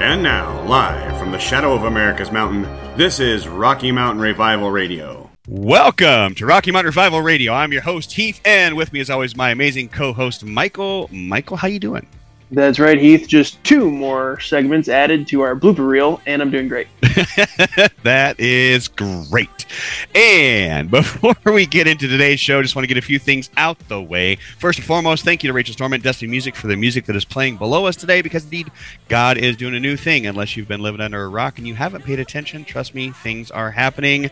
And now, live from the shadow of America's mountain, this is Rocky Mountain Revival Radio. Welcome to Rocky Mountain Revival Radio. I'm your host Heath, and with me, as always, my amazing co-host Michael. Michael, how you doing? That's right, Heath. Just two more segments added to our blooper reel, and I'm doing great. that is great. And before we get into today's show, just want to get a few things out the way. First and foremost, thank you to Rachel Storment and Destiny Music for the music that is playing below us today, because indeed, God is doing a new thing. Unless you've been living under a rock and you haven't paid attention, trust me, things are happening.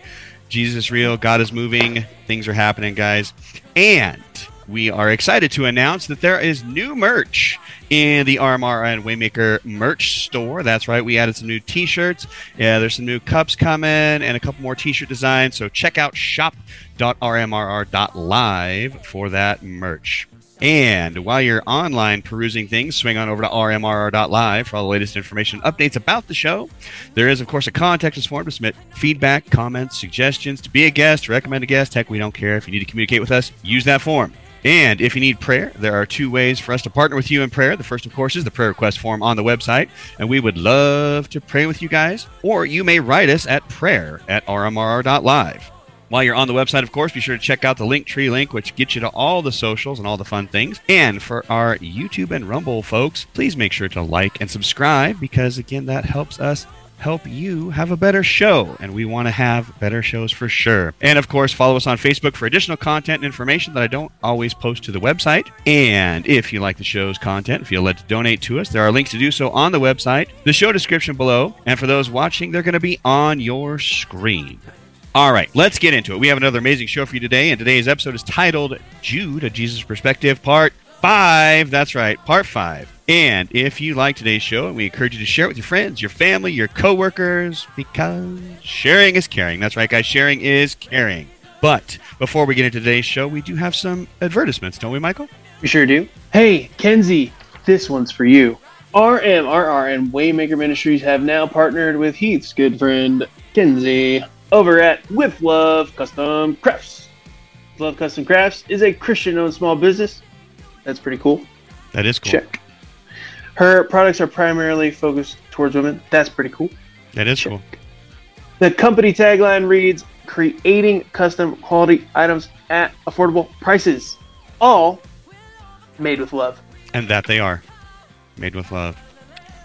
Jesus is real. God is moving. Things are happening, guys. And we are excited to announce that there is new merch in the RMRR and Waymaker merch store. That's right, we added some new t-shirts. Yeah, there's some new cups coming and a couple more t-shirt designs. So check out shop.rmrr.live for that merch. And while you're online perusing things, swing on over to rmrr.live for all the latest information updates about the show. There is, of course, a contact us form to submit feedback, comments, suggestions, to be a guest, recommend a guest. Heck, we don't care. If you need to communicate with us, use that form. And if you need prayer, there are two ways for us to partner with you in prayer. The first, of course, is the prayer request form on the website, and we would love to pray with you guys. Or you may write us at prayer at rmrr.live. While you're on the website, of course, be sure to check out the Linktree link, which gets you to all the socials and all the fun things. And for our YouTube and Rumble folks, please make sure to like and subscribe because, again, that helps us help you have a better show. And we want to have better shows for sure. And of course, follow us on Facebook for additional content and information that I don't always post to the website. And if you like the show's content, feel led to donate to us, there are links to do so on the website, the show description below. And for those watching, they're going to be on your screen. All right, let's get into it. We have another amazing show for you today, and today's episode is titled Jude, a Jesus Perspective, Part 5. That's right, Part 5. And if you like today's show, we encourage you to share it with your friends, your family, your coworkers, because sharing is caring. That's right, guys, sharing is caring. But before we get into today's show, we do have some advertisements, don't we, Michael? We sure do. Hey, Kenzie, this one's for you. RMRR and Waymaker Ministries have now partnered with Heath's good friend, Kenzie, over at With Love Custom Crafts. Love Custom Crafts is a Christian owned small business. That's pretty cool. That is cool. Check. Her products are primarily focused towards women. That's pretty cool. That is cool. The company tagline reads Creating custom quality items at affordable prices. All made with love. And that they are. Made with love.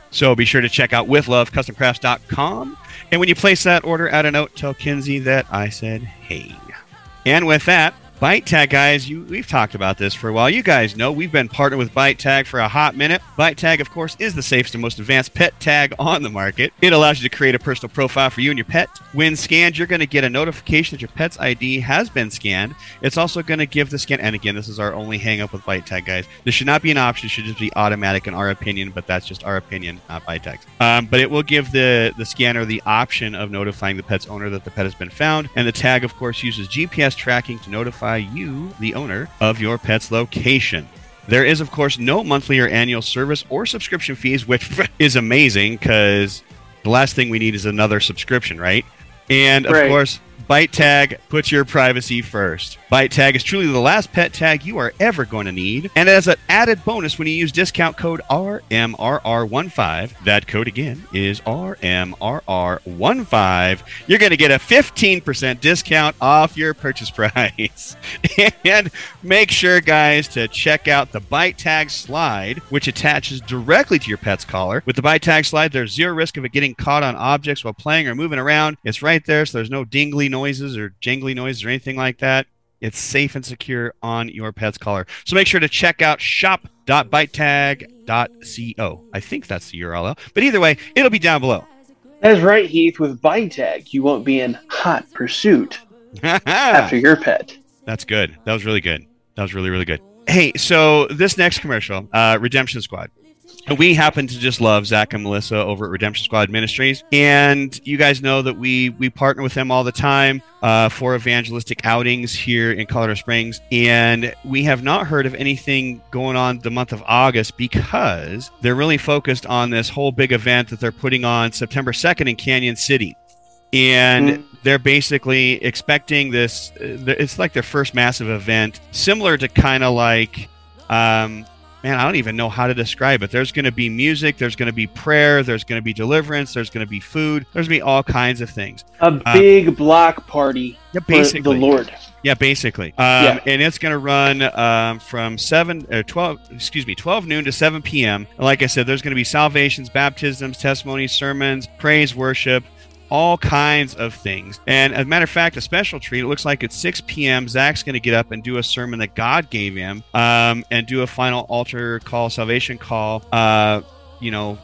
So be sure to check out withlovecustomcrafts.com. And when you place that order, add a note, tell Kenzie that I said hey. And with that, ByteTag guys, you, we've talked about this for a while. You guys know we've been partnered with ByteTag for a hot minute. ByteTag, of course, is the safest and most advanced pet tag on the market. It allows you to create a personal profile for you and your pet. When scanned, you're going to get a notification that your pet's ID has been scanned. It's also going to give the scan, and again, this is our only hang up with ByteTag guys. This should not be an option; it should just be automatic in our opinion. But that's just our opinion, not ByteTag's. Um, but it will give the the scanner the option of notifying the pet's owner that the pet has been found, and the tag, of course, uses GPS tracking to notify you, the owner, of your pet's location. There is, of course, no monthly or annual service or subscription fees, which is amazing because the last thing we need is another subscription, right? And of Right. course, ByteTag puts your privacy first. ByteTag is truly the last pet tag you are ever going to need. And as an added bonus, when you use discount code RMRR15, that code again is RMRR15, you're going to get a 15% discount off your purchase price. and make sure, guys, to check out the ByteTag slide, which attaches directly to your pet's collar. With the ByteTag slide, there's zero risk of it getting caught on objects while playing or moving around. It's right there, so there's no dingly noises or jangly noises or anything like that. It's safe and secure on your pet's collar. So make sure to check out shop.bytetag.co. I think that's the URL. But either way, it'll be down below. That's right, Heath. With ByteTag, you won't be in hot pursuit after your pet. That's good. That was really good. That was really, really good. Hey, so this next commercial, uh, Redemption Squad. We happen to just love Zach and Melissa over at Redemption Squad Ministries, and you guys know that we we partner with them all the time uh, for evangelistic outings here in Colorado Springs, and we have not heard of anything going on the month of August because they're really focused on this whole big event that they're putting on September second in Cañon City. And Mm. they're basically expecting this uh, it's like their first massive event similar to kind of like um, man, I don't even know how to describe it. There's going to be music, there's going to be prayer, there's going to be deliverance, there's going to be food, there's going to be all kinds of things. A big block party Yeah, for basically. the Lord. Yeah, basically. Um, Yeah. And it's going to run um, from 7 or 12, excuse me, 12 noon to 7 p.m. And like I said, there's going to be salvations, baptisms, testimonies, sermons, praise, worship, all kinds of things. And as a matter of fact, a special treat, it looks like at 6 p.m., Zach's going to get up and do a sermon that God gave him um, and do a final altar call, salvation call, uh, you know,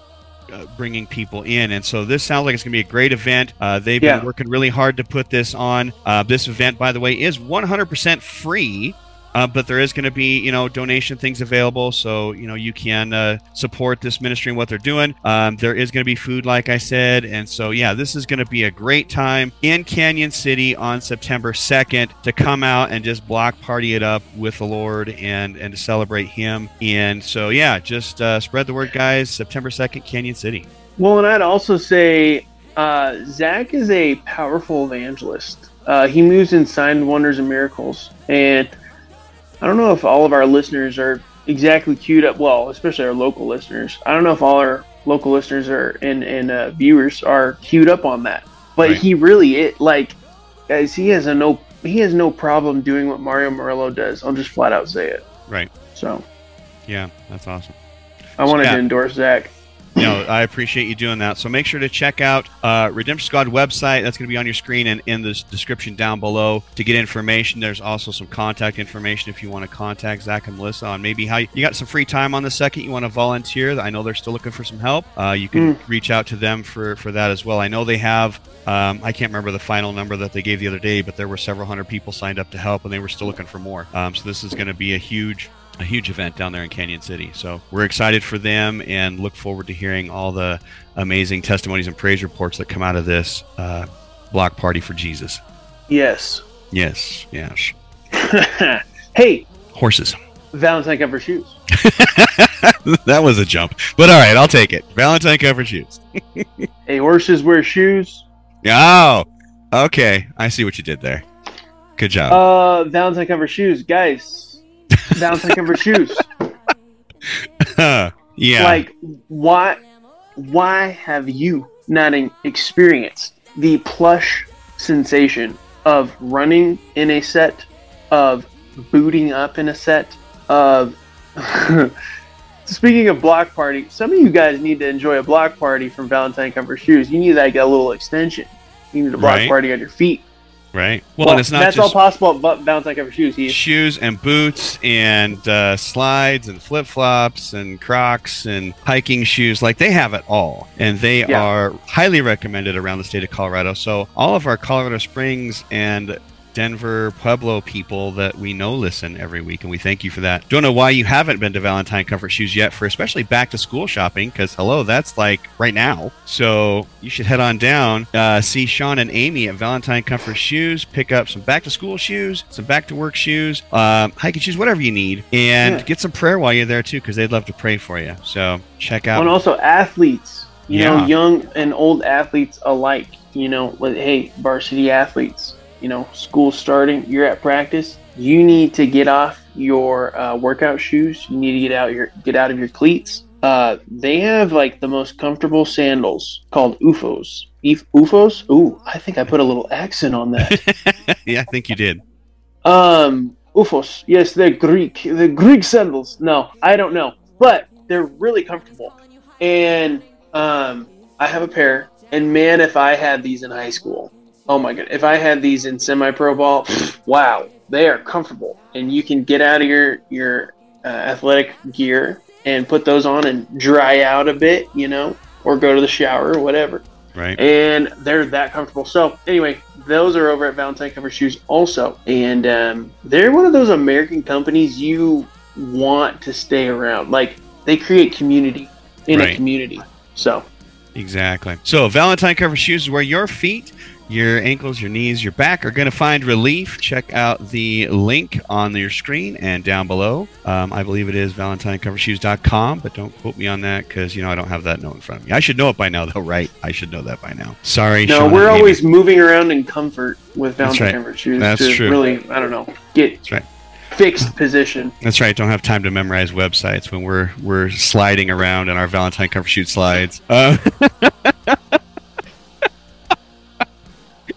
uh, bringing people in. And so this sounds like it's going to be a great event. Uh, they've Yeah. been working really hard to put this on. Uh, this event, by the way, is 100% free. Uh, but there is going to be, you know, donation things available, so you know you can uh, support this ministry and what they're doing. Um, there is going to be food, like I said, and so yeah, this is going to be a great time in Cañon City on September second to come out and just block party it up with the Lord and and to celebrate Him. And so yeah, just uh, spread the word, guys. September second, Cañon City. Well, and I'd also say uh, Zach is a powerful evangelist. Uh, he moves in signs, wonders, and miracles. And I don't know if all of our listeners are exactly queued up. Well, especially our local listeners. I don't know if all our local listeners are and and uh, viewers are queued up on that. But Right. he really it like guys. He has a no he has no problem doing what Mario Murillo does. I'll just flat out say it. Right. So Yeah, that's awesome. I wanted Yeah. to endorse Zach. No, I appreciate you doing that. So make sure to check out uh, Redemption Squad website. That's going to be on your screen and in the description down below to get information. There's also some contact information if you want to contact Zach and Melissa on maybe how you, you got some free time on the second. You want to volunteer. I know they're still looking for some help. Uh, you can reach out to them for for that as well. I know they have. Um, I can't remember the final number that they gave the other day, but there were several hundred people signed up to help, and they were still looking for more. Um, so this is going to be a huge a huge event down there in Cañon City. So we're excited for them and look forward to hearing all the amazing testimonies and praise reports that come out of this uh, block party for Jesus. Yes. Yes, yes. hey, Horses. Valentine comfort shoes. that was a jump, but all right, I'll take it. Valentine comfort shoes. Hey, horses wear shoes. Oh, okay. I see what you did there. Good job. Uh, Valentine comfort shoes, guys. Valentine comfort shoes. yeah. Like, why? Why have you not experienced the plush sensation of running in a set, of booting up in a set, of Speaking of block party, some of you guys need to enjoy a block party from Valentine Comfort Shoes. You need like a little extension. You need a block Right. party on your feet. Right. Well, and it's not that's just all possible at Va- Valentine Comfort Shoes. Heath. shoes and boots and uh, slides and flip flops and Crocs and hiking shoes. Like they have it all, and they Yeah. are highly recommended around the state of Colorado. So all of our Colorado Springs and Denver, Pueblo people that we know listen every week, and we thank you for that. Don't know why you haven't been to Valentine Comfort Shoes yet for especially back to school shopping, because hello, that's like right now. So you should head on down, uh, see Sean and Amy at Valentine Comfort Shoes, pick up some back to school shoes, some back to work shoes, um, hiking shoes, whatever you need, and Yeah. get some prayer while you're there too, because they'd love to pray for you. So check out. and also athletes you Yeah. know young and old athletes alike you know like, hey varsity athletes you know school starting you're at practice you need to get off your uh, workout shoes you need to get out your get out of your cleats uh, they have like the most comfortable sandals called OOFOS Uf- OOFOS ooh i think i put a little accent on that yeah, I think you did. um, OOFOS. Yes, they're Greek. The Greek sandals. No, I don't know, but they're really comfortable. And um, I have a pair. And man, if I had these in high school, oh my god, if I had these in semi-pro ball, wow, they are comfortable. And you can get out of your your uh, athletic gear and put those on and dry out a bit, you know, or go to the shower or whatever Right. and they're that comfortable. So anyway, those are over at Valentine Comfort Shoes also, and um, they're one of those American companies you want to stay around. Like they create community in Right. a community. So Exactly. So, Valentine comfort shoes is where your feet, your ankles, your knees, your back are going to find relief. Check out the link on your screen and down below. Um, I believe it is valentinecomfortshoes.com, but don't quote me on that because, you know, I don't have that note in front of me. I should know it by now, though, right? I should know that by now. Sorry. no, Sean we're always moving around in comfort with Valentine right. Comfort Shoes That's to true. really, I don't know, get That's right. fixed position. That's right. Don't have time to memorize websites when we're we're sliding around in our Valentine comfort shoot slides. Uh,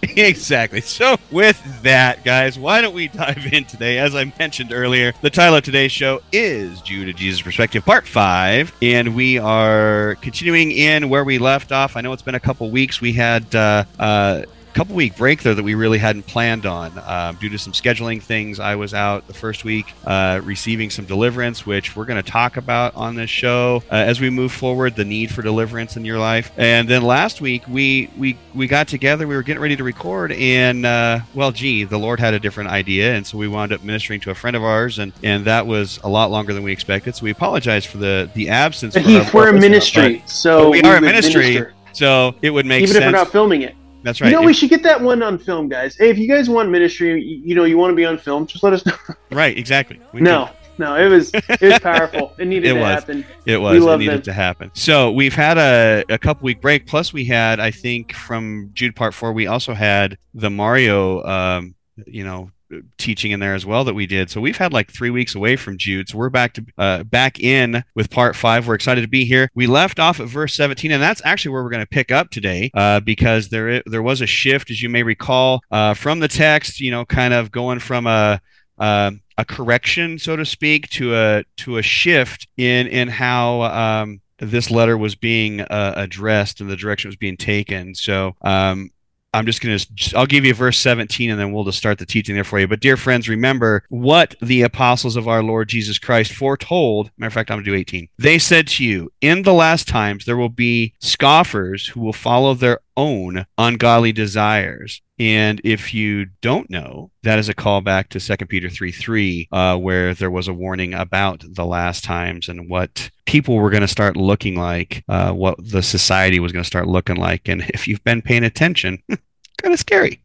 exactly. So, with that, guys, why don't we dive in today? As I mentioned earlier, the title of today's show is Jude to Jesus Perspective, Part 5. And we are continuing in where we left off. I know it's been a couple weeks. We had. Uh, uh, couple week break there that we really hadn't planned on um, due to some scheduling things. I was out the first week uh, receiving some deliverance, which we're going to talk about on this show uh, as we move forward. The need for deliverance in your life, and then last week we we we got together. We were getting ready to record, and uh, well, gee, the Lord had a different idea, and so we wound up ministering to a friend of ours, and and that was a lot longer than we expected. So we apologize for the the absence. But Heath, we're a ministry, so we are a ministry. Minister. So it would make even sense. if we're not filming it. That's right. You know, we should get that one on film, guys. Hey, if you guys want ministry, you, you know, you want to be on film, just let us know. Right, exactly. We no, can. no, it was it was powerful. It needed it to was. happen. It was. it needed them. to happen. So we've had a, a couple week break. Plus, we had, I think, from Jude Part Four, we also had the Mario, um, you know, teaching in there as well that we did. So we've had like three weeks away from Jude. So we're back to uh, back in with part five. We're excited to be here. We left off at verse 17, and that's actually where we're going to pick up today uh, because there there was a shift, as you may recall, uh, from the text. You know, kind of going from a a correction, so to speak, to a to a shift in in how. Um, this letter was being uh, addressed and the direction it was being taken. So um, I'm just going to, I'll give you verse 17 and then we'll just start the teaching there for you. But dear friends, remember what the apostles of our Lord Jesus Christ foretold. Matter of fact, I'm going to do 18. They said to you, in the last times, there will be scoffers who will follow their own ungodly desires. And if you don't know, that is a callback to 2 Peter 3 3, uh, where there was a warning about the last times and what people were going to start looking like, uh, what the society was going to start looking like. And if you've been paying attention, kind of scary.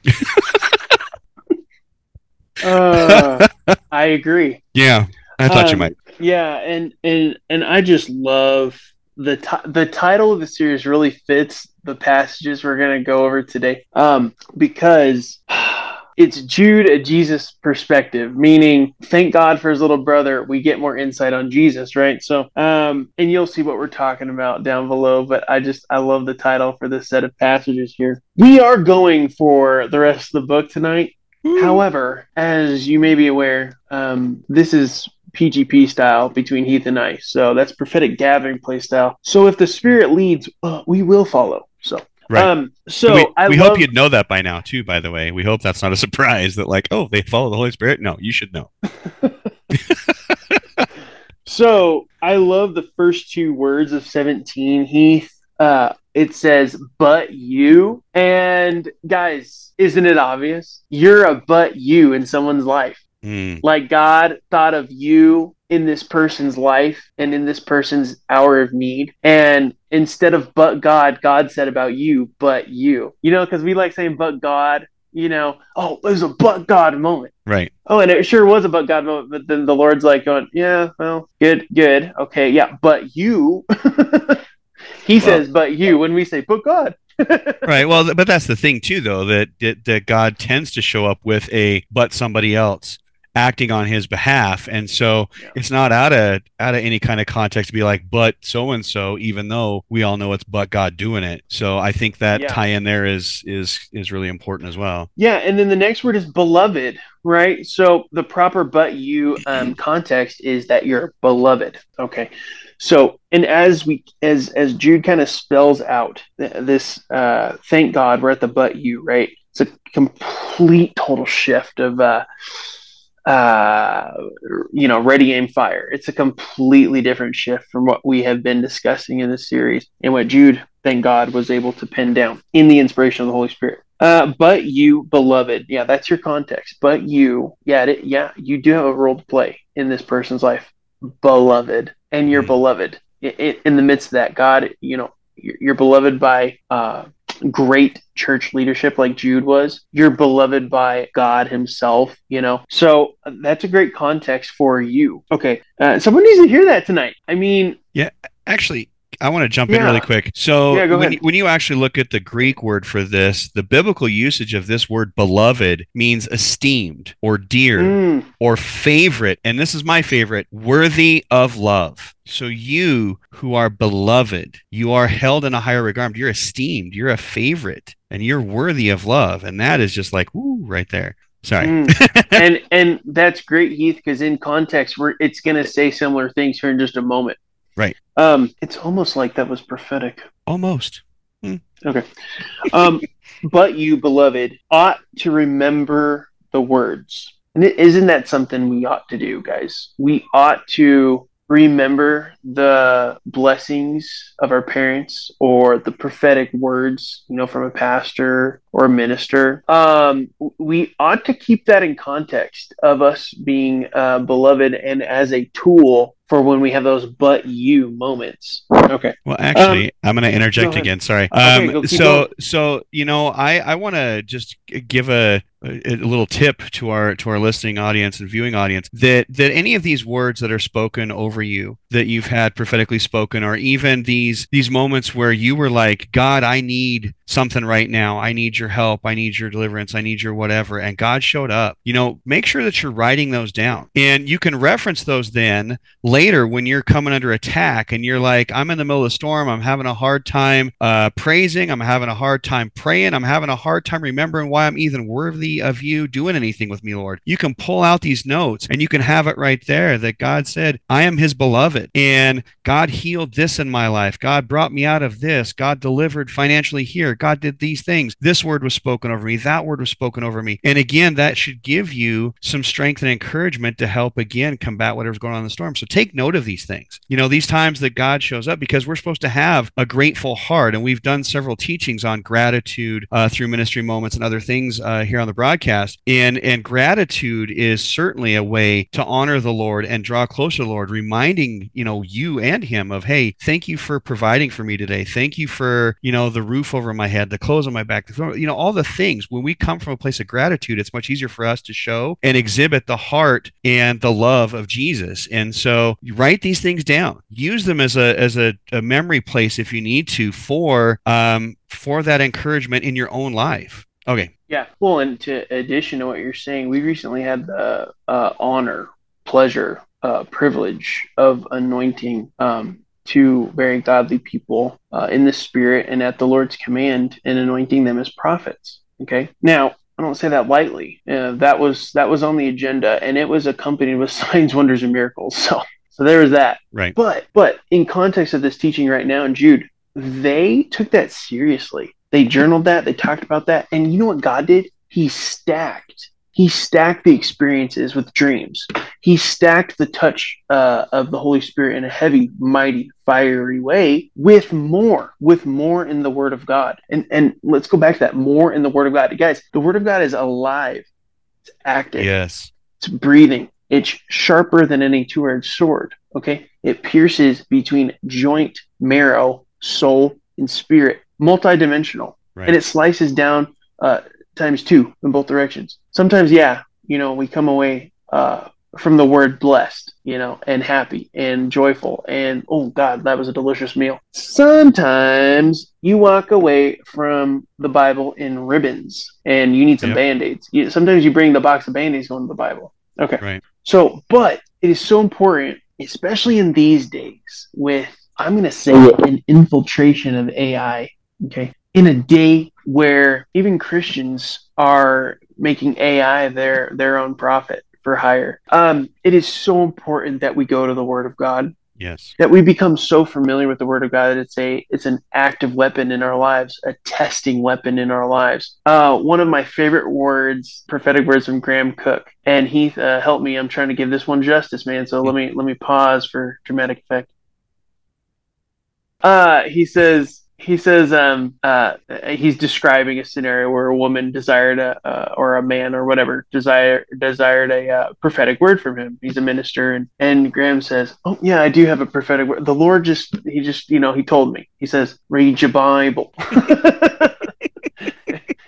uh, I agree. Yeah, I thought um, you might. Yeah, and and and I just love the t- the title of the series really fits the passages we're going to go over today um, because it's Jude a Jesus perspective, meaning thank God for his little brother. We get more insight on Jesus, right? So, um, and you'll see what we're talking about down below. But I just I love the title for this set of passages here. We are going for the rest of the book tonight. However, as you may be aware, um, this is PGP style between Heath and I. So that's prophetic gathering play style. So if the Spirit leads, uh, we will follow. So Right. Um, so we, I we love, hope you'd know that by now too. By the way, we hope that's not a surprise that like, oh, they follow the Holy Spirit. No, you should know. so I love the first two words of seventeen. Heath. Uh, it says, "But you." And guys, isn't it obvious? You're a but you in someone's life. Mm. Like God thought of you in this person's life and in this person's hour of need. And instead of but God, God said about you, but you. You know, because we like saying but God, you know, oh, it was a but God moment. Right. Oh, and it sure was a but God moment, but then the Lord's like going, yeah, well, good, good. Okay, yeah, but you. he well, says, but you, when we say, but God. right. Well, but that's the thing too, though that, that that God tends to show up with a but somebody else acting on his behalf. And so yeah. it's not out of out of any kind of context to be like but so and so even though we all know it's but god doing it. So i think that yeah. tie in there is is is really important as well. Yeah and then the next word is beloved right? So the proper but you um, context is that you're beloved okay? So and as we as as jude kind of spells out this uh thank god we're at the but you right? It's a complete total shift of uh uh, you know, ready, aim, fire. It's a completely different shift from what we have been discussing in this series and what Jude, thank God, was able to pin down in the inspiration of the Holy Spirit. Uh, but you, beloved, yeah, that's your context. But you, yeah, it, yeah, you do have a role to play in this person's life, beloved, and you're mm-hmm. beloved. In, in the midst of that, God, you know, you're, you're beloved by uh, great church leadership like Jude was. You're beloved by God Himself, you know? So uh, that's a great context for you. Okay. Uh, someone needs to hear that tonight. I mean, yeah, actually, I want to jump in really quick. So Yeah, when, you- when you actually look at the Greek word for this, the biblical usage of this word beloved means esteemed or dear Mm, or favorite. And this is my favorite, worthy of love. So you who are beloved, you are held in a higher regard. You're esteemed. You're a favorite and you're worthy of love. And that is just like, ooh, right there. Sorry. mm. and and that's great, Heath, because in context, we're it's going to say similar things here in just a moment. Right. Um, it's almost like that was prophetic. Almost. Okay. Um, but you, beloved, ought to remember the words. And isn't that something we ought to do, guys? We ought to remember the blessings of our parents or the prophetic words, you know, from a pastor or a minister. Um, we ought to keep that in context of us being uh, beloved and as a tool for when we have those but you moments. Okay. Well, actually, I'm going to interject ahead. again. Sorry. Okay, Um, go- so, going. so you know, I I want to just give a, a little tip to our to our listening audience and viewing audience that that any of these words that are spoken over you that you've had prophetically spoken, or even these these moments where you were like, God, I need something right now. I need your help. I need your deliverance. I need your whatever. And God showed up. You know, make sure that you're writing those down, and you can reference those then later when you're coming under attack and you're like i'm in the middle of the storm i'm having a hard time uh, praising i'm having a hard time praying i'm having a hard time remembering why i'm even worthy of you doing anything with me lord. You can pull out these notes and you can have it right there that god said i am his beloved and god healed this in my life. God brought me out of this. God delivered financially here. God did these things. This word was spoken over me. That word was spoken over me. And again that should give you some strength and encouragement to help again combat whatever's going on in the storm. So take note of these things. You know these times that god shows up because we're supposed to have a grateful heart and we've done several teachings on gratitude uh, through ministry moments and other things uh, here on the broadcast. And and gratitude is certainly a way to honor the lord and draw closer to the lord reminding you know you and him of hey thank you for providing for me today. Thank you for you know the roof over my head the clothes on my back the you know all the things. When we come from a place of gratitude it's much easier for us to show and exhibit the heart and the love of jesus. And so write these things down. Use them as a as a, a memory place if you need to for um for that encouragement in your own life okay Yeah. Well, and to addition to what you're saying, we recently had the uh, honor, pleasure, uh, privilege of anointing um, two very godly people uh, in the spirit and at the Lord's command and anointing them as prophets. Okay. Now, I don't say that lightly. Uh, that was that was on the agenda, and it was accompanied with signs, wonders, and miracles. So, so there was that. right But but in context of this teaching right now in Jude, they took that seriously. They journaled that, they talked about that, and you know what God did? He stacked. He stacked the experiences with dreams. He stacked the touch uh, of the Holy Spirit in a heavy, mighty, fiery way with more, with more in the Word of God. And and let's go back to that more in the Word of God, guys. The Word of God is alive. It's active yes it's breathing. It's sharper than any two edged sword. Okay. It pierces between joint, marrow, soul, and spirit, multidimensional. right And it slices down uh, times two in both directions. Sometimes, yeah, you know, we come away uh, from the word blessed, you know, and happy and joyful. And oh, God, that was a delicious meal. Sometimes you walk away from the Bible in ribbons and you need some Yep. band aids. You, sometimes you bring the box of band aids going to the Bible. Okay. Right. So, but it is so important, especially in these days, with I'm going to say it, an infiltration of AI. Okay, in a day where even Christians are making AI their their own prophet for hire, um, it is so important that we go to the Word of God yes that we become so familiar with the word of God that it's a it's an active weapon in our lives, a testing weapon in our lives. Uh, one of my favorite words, prophetic words from Graham Cooke, and Heath, uh, help me. I'm trying to give this one justice, man. So let me let me pause for dramatic effect. Uh, he says he says um uh he's describing a scenario where a woman desired a uh, or a man or whatever desire desired a uh, prophetic word from him he's a minister and and graham says oh yeah i do have a prophetic word the lord just he just you know he told me he says read your bible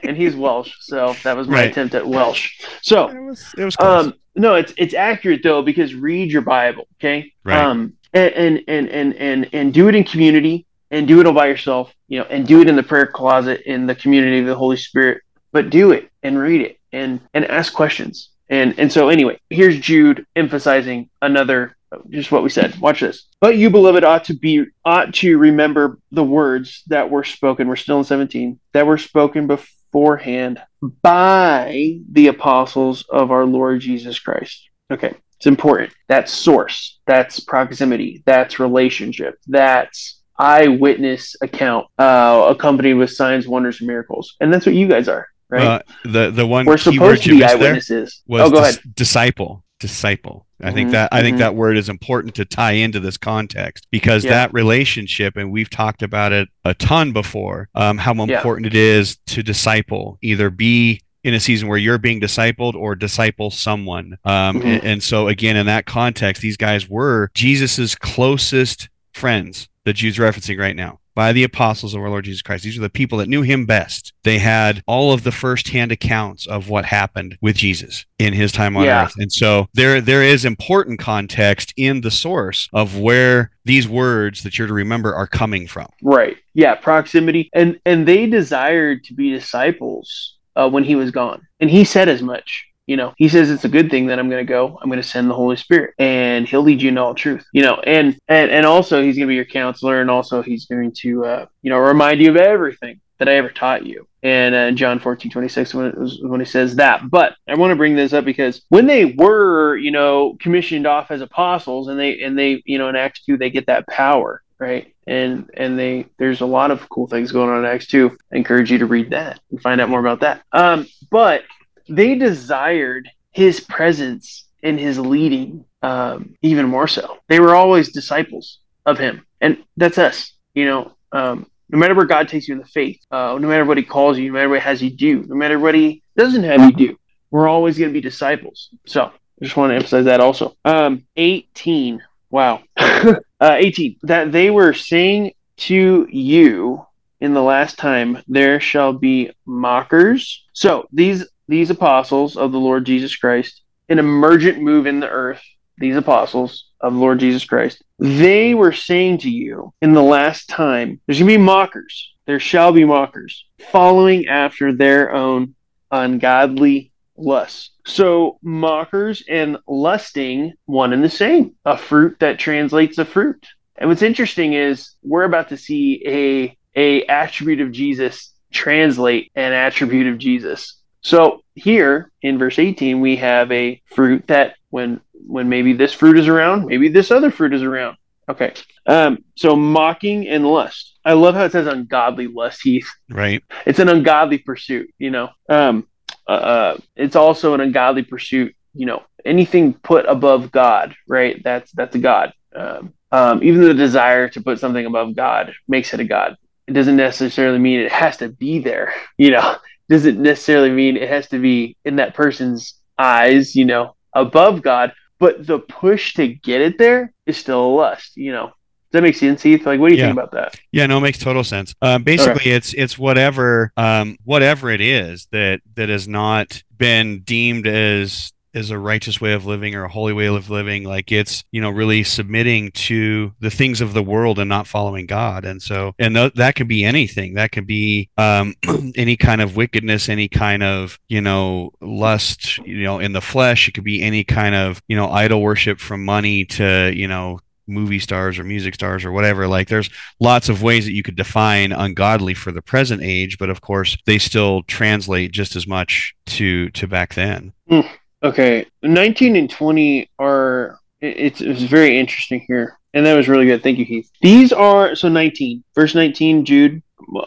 and he's welsh so that was my Right. attempt at welsh so it was it was close. um, no, it's it's accurate though because read your Bible, okay? Right. Um, and and and and and, and do it in community and do it all by yourself, you know, and do it in the prayer closet in the community of the Holy Spirit. But do it and read it and and ask questions. And and so anyway, here's Jude emphasizing another just what we said. Watch this. But you, beloved, ought to be ought to remember the words that were spoken. We're still in 17 that were spoken beforehand by the apostles of our Lord Jesus Christ. Okay, it's important. That's source. That's proximity. That's relationship. That's eyewitness account, uh, accompanied with signs, wonders, and miracles. And that's what you guys are, right? Uh, the the one we're supposed to be eyewitnesses. Was oh, go dis- ahead. Disciple. Disciple. I mm-hmm, think that I think mm-hmm. that word is important to tie into this context because yeah. that relationship, and we've talked about it a ton before, um, how important yeah. it is to disciple, either be in a season where you're being discipled or disciple someone. Um, mm-hmm. and, and, so again, in that context, these guys were Jesus's closest friends that Jude's referencing right now by the apostles of our Lord Jesus Christ. These are the people that knew him best. They had all of the firsthand accounts of what happened with Jesus in his time on yeah. earth. And so there there is important context in the source of where these words that you're to remember are coming from. Right. Yeah, proximity. And and they desired to be disciples uh, when he was gone. And he said as much you know he says it's a good thing that i'm going to go i'm going to send the holy spirit and he'll lead you in all truth you know and and, and also he's going to be your counselor and also he's going to uh, you know remind you of everything that i ever taught you. And uh, john 14 26 when, when he says that. But i want to bring this up because when they were you know commissioned off as apostles and they and they you know in acts 2 they get that power right? And and they there's a lot of cool things going on in acts 2 i encourage you to read that and find out more about that. Um but they desired his presence and his leading um, even more so. They were always disciples of him, and that's us. You know, um, no matter where God takes you in the faith, uh, no matter what He calls you, no matter what He has you do, no matter what He doesn't have you do, we're always going to be disciples. So I just want to emphasize that also. Um, 18. Wow. uh, 18. That they were saying to you in the last time, there shall be mockers. So these these apostles of the Lord Jesus Christ, an emergent move in the earth, these apostles of the Lord Jesus Christ, they were saying to you in the last time, there's going to be mockers. There shall be mockers following after their own ungodly lusts. So, mockers and lusting, one and the same, a fruit that translates a fruit. And what's interesting is we're about to see a, a attribute of Jesus translate an attribute of Jesus. So here in verse 18, we have a fruit that when when maybe this fruit is around, maybe this other fruit is around. Okay. Um, so mocking and lust. I love how it says ungodly lust, Heath. Right. It's an ungodly pursuit, you know. Um, uh, uh, it's also an ungodly pursuit, you know, anything put above God, right? That's that's a God. Um, um, even the desire to put something above God makes it a God. It doesn't necessarily mean it has to be there, you know doesn't necessarily mean it has to be in that person's eyes, you know, above God, but the push to get it there is still a lust, you know. Does that make sense, Heath? Like, what do you yeah. think about that? Yeah, no, it makes total sense. Um, basically, it's it's whatever um, whatever it is that that has not been deemed as is a righteous way of living or a holy way of living like it's you know really submitting to the things of the world and not following god and so and th- that could be anything that could be um, any kind of wickedness any kind of you know lust you know in the flesh it could be any kind of you know idol worship from money to you know movie stars or music stars or whatever. Like there's lots of ways that you could define ungodly for the present age, but of course they still translate just as much to to back then. Mm. Okay, 19 and 20 are it's it's very interesting here. And that was really good. Thank you, Heath. These are so 19, verse 19, Jude,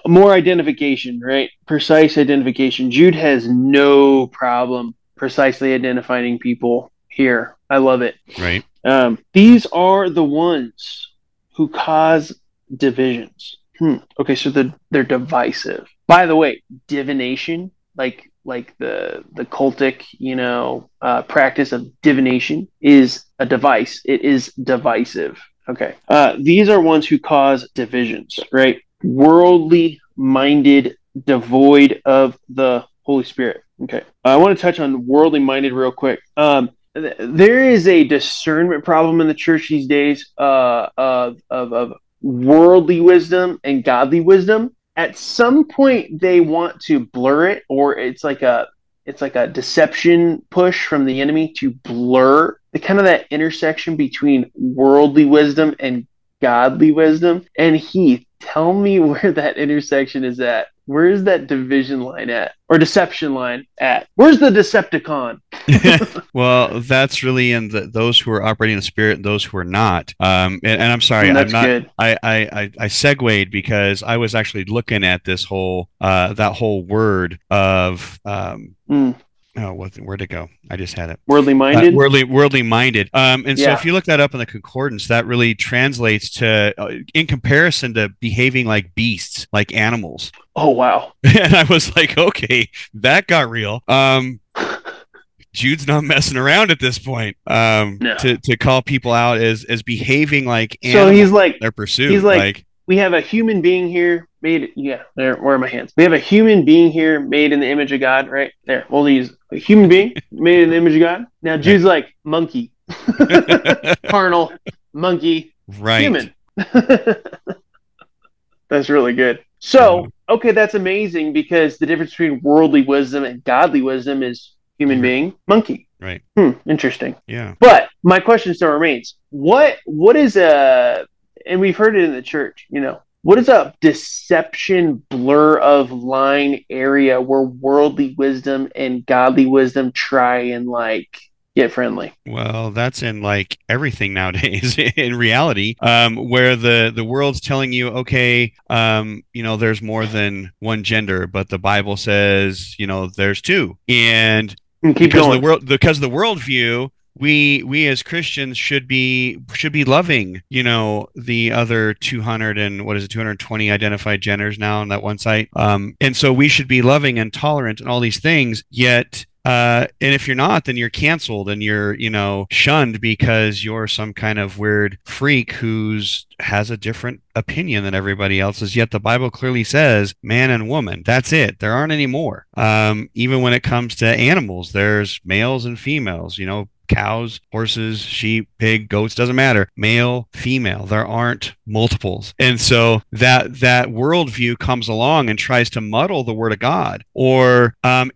more identification, right? Precise identification. Jude has no problem precisely identifying people here. I love it. Right. Um, these are the ones who cause divisions. Hmm. Okay, so the, they're divisive. By the way, divination, like like the the cultic you know uh, practice of divination is a device. It is divisive. Okay. Uh, these are ones who cause divisions right? Worldly minded devoid of the holy spirit. Okay. I want to touch on worldly minded real quick. Um, th- there is a discernment problem in the church these days uh, of, of, of worldly wisdom and godly wisdom. At some point, they want to blur it, or it's like a it's like a deception push from the enemy to blur the kind of that intersection between worldly wisdom and godly wisdom. And Heath, tell me where that intersection is at. Where is that division line at? Or deception line at? Where's the Decepticon? well, that's really in the, those who are operating the spirit and those who are not. Um, and, and I'm sorry, Mm, I'm not. good. I, I, I, I segued because I was actually looking at this whole uh, that whole word of um, Mm, oh, what, where'd it go? I just had it. worldly Uh, minded. worldly, worldly minded. Um, and so if you look that up in the concordance, that really translates to, uh, in comparison to behaving like beasts, like animals. oh wow. and I was like, okay, that got real. Um, Jude's not messing around at this point. Um, No. to, to call people out as as behaving like So he's like, their pursuit. he's like- like we have a human being here made. Yeah, there. Where are my hands? We have a human being here made in the image of God. Right there. We'll use a human being made in the image of God. Now Jude's like monkey, carnal, monkey, right. human. that's really good. So, okay, that's amazing because the difference between worldly wisdom and godly wisdom is human being, monkey. Right. Hmm, interesting. Yeah. But my question still remains: what what is a and we've heard it in the church, you know, what is a deception blur of line area where worldly wisdom and godly wisdom try and like get friendly? Well, that's in like everything nowadays in reality, um, where the, the world's telling you, okay, um, you know, there's more than one gender, but the Bible says, you know, there's two. And And keep because going. the world because of the worldview we we as christians should be should be loving you know the other 200 and what is it 220 identified genders now on that one site? Um and so we should be loving and tolerant and all these things yet uh, and if you're not, then you're canceled and you're, you know, shunned because you're some kind of weird freak who's has a different opinion than everybody else's. Yet the Bible clearly says man and woman. That's it. There aren't any more. Um, even when it comes to animals, there's males and females. You know, cows, horses, sheep, pig, goats, doesn't matter. Male, female. There aren't multiples. And so that that worldview comes along and tries to muddle the word of God or um,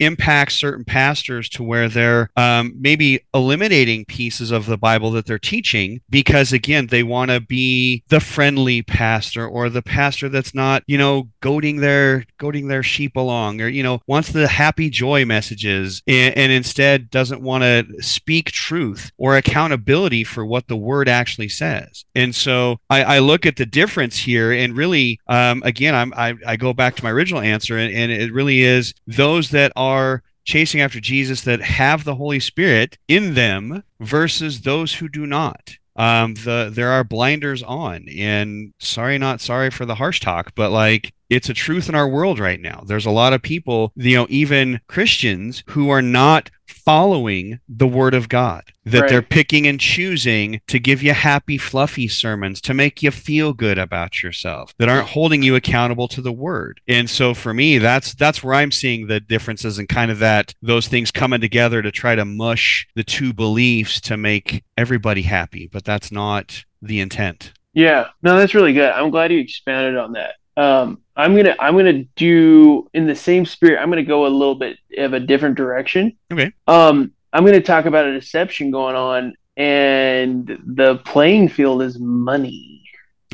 certain pastors to where they're um, maybe eliminating pieces of the Bible that they're teaching because again they want to be the friendly pastor or the pastor that's not you know goading their goading their sheep along or you know wants the happy joy messages and, and instead doesn't want to speak truth or accountability for what the word actually says. And so I, I look at the difference here and really um, again I'm, I, I go back to my original answer and, and it really is those that are chasing after Jesus that have the Holy Spirit in them versus those who do not. Um, the there are blinders on, and sorry, not sorry for the harsh talk, but like it's a truth in our world right now. There's a lot of people, you know, even Christians who are not following the word of God, that Right. they're picking and choosing to give you happy, fluffy sermons to make you feel good about yourself, that aren't holding you accountable to the word. And so for me, that's that's where I'm seeing the differences and kind of that those things coming together to try to mush the two beliefs to make everybody happy, but that's not the intent. Yeah, no, that's really good. I'm glad you expanded on that. Um, I'm gonna I'm gonna do in the same spirit. I'm gonna go a little bit of a different direction. Okay. Um, I'm gonna talk about a deception going on, and the playing field is money.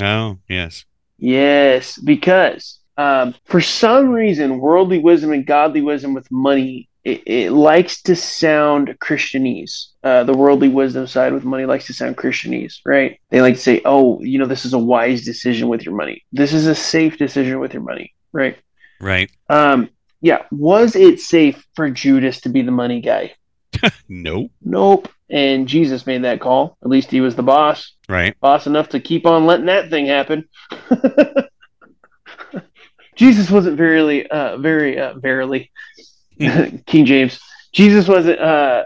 Oh, yes. Yes, because um, for some reason, worldly wisdom and godly wisdom with money, it, it likes to sound Christianese. Uh, the worldly wisdom side with money likes to sound Christianese, right? They like to say, oh, you know, this is a wise decision with your money. This is a safe decision with your money, right? Right. Um, yeah. Was it safe for Judas to be the money guy? Nope. Nope. And Jesus made that call. At least he was the boss Right. boss enough to keep on letting that thing happen. Jesus wasn't very, uh, very, uh, verily, King James. Jesus wasn't uh,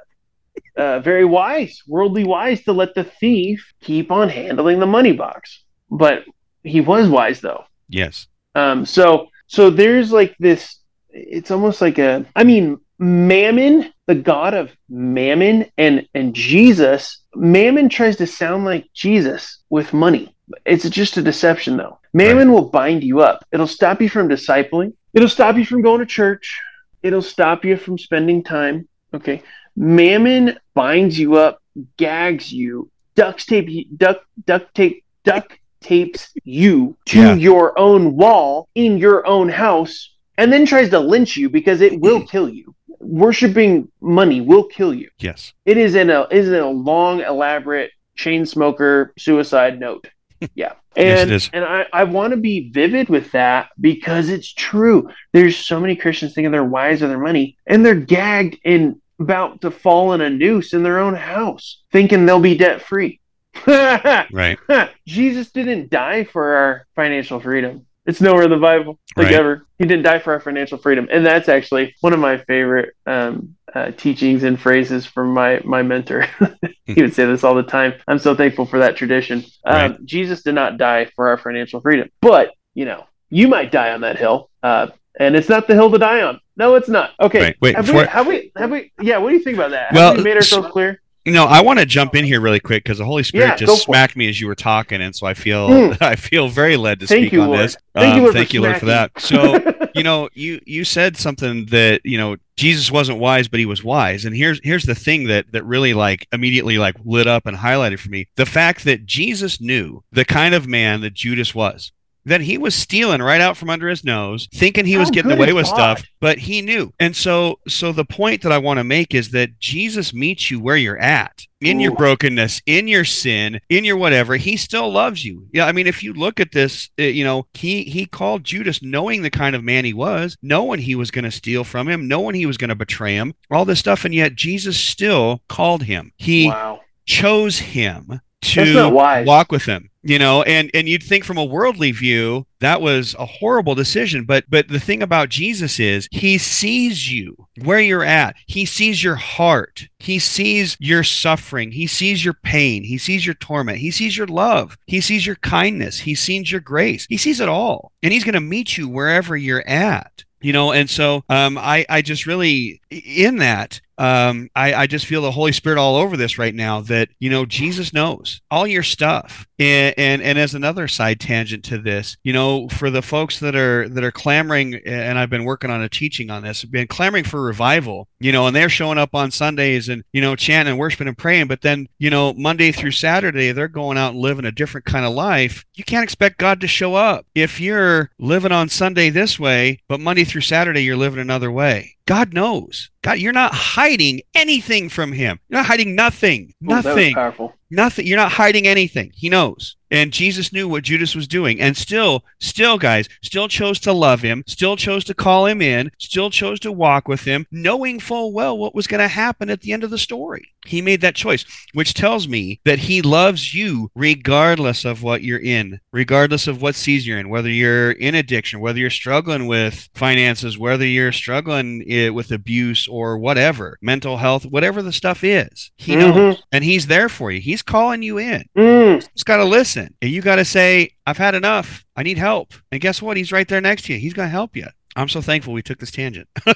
uh, very wise, worldly wise, to let the thief keep on handling the money box. But he was wise, though. Yes. Um, so, so there's like this. It's almost like a. I mean, Mammon, the god of Mammon, and and Jesus. Mammon tries to sound like Jesus with money. It's just a deception, though. Mammon will bind you up. It'll stop you from discipling. It'll stop you from going to church. It'll stop you from spending time. Okay. Mammon binds you up, gags you, duct tape, duct, duct tape, duct tapes you to Yeah. your own wall in your own house, and then tries to lynch you because it will mm. kill you. Worshipping money will kill you. Yes. It is in a is in a long, elaborate chain smoker suicide note. Yeah. Yes, And it is. and I, I want to be vivid with that because it's true. There's so many Christians thinking they're wise with their money and they're gagged and about to fall in a noose in their own house, thinking they'll be debt free. Right. Jesus didn't die for our financial freedom. It's nowhere in the Bible, like Right. ever. He didn't die for our financial freedom, and that's actually one of my favorite um, uh, teachings and phrases from my my mentor. he would say this all the time. I'm so thankful for that tradition. Um, Right. Jesus did not die for our financial freedom, but you know, you might die on that hill, uh, and it's not the hill to die on. No, it's not. Okay, Right. Wait, have, before- we, have we? Have we? Yeah. What do you think about that? Well, have we made ourselves clear? No, I want to jump in here really quick because the Holy Spirit Yeah, just smacked me as you were talking, and so I feel Mm. I feel very led to Thank speak you, on Lord. this. Thank you, Um, Lord, for thank you, Lord, for that. So you know, you you said something that you know Jesus wasn't wise, but he was wise. And here's here's the thing that that really like immediately like lit up and highlighted for me: the fact that Jesus knew the kind of man that Judas was. That he was stealing right out from under his nose, thinking he was How getting away with God? stuff, but he knew. And so, so the point that I want to make is that Jesus meets you where you're at, in your brokenness, in your sin, in your whatever. He still loves you. Yeah, I mean, if you look at this, uh, you know, he he called Judas, knowing the kind of man he was, knowing he was going to steal from him, knowing he was going to betray him, all this stuff, and yet Jesus still called him. He wow. chose him to walk with him you know and and you'd think from a worldly view that was a horrible decision. But but the thing about jesus is he sees you where you're at. He sees your heart. He sees your suffering. He sees your pain. He sees your torment. He sees your love. He sees your kindness. He sees your grace. He sees it all. And he's going to meet you wherever you're at. You know and so um, I, I just really in that um, I, I just feel the holy spirit all over this right now that you know jesus knows all your stuff. And, and and as another side tangent to this you know for the folks that are that are clamoring and i've been working on a teaching on this been clamoring for revival you know and they're showing up on sundays and you know chanting and worshiping and praying but then you know monday through saturday they're going out and living a different kind of life. You can't expect god to show up if you're living on sunday this way but monday through saturday you're living another way god knows. God you're not hiding anything from him. You're not hiding nothing. Ooh, nothing. powerful. Nothing you're not hiding anything. He knows. And jesus knew what judas was doing. And still still guys still chose to love him still chose to call him in still chose to walk with him knowing full well what was going to happen at the end of the story. He made that choice which tells me that he loves you regardless of what you're in regardless of what season you're in whether you're in addiction whether you're struggling with finances whether you're struggling eh, with abuse or whatever mental health whatever the stuff is. He knows. Mhm. and he's there for you. He's calling you in. Mm. You just got to listen. And you got to say, I've had enough. I need help. And guess what? He's right there next to you. He's going to help you. I'm so thankful we took this tangent.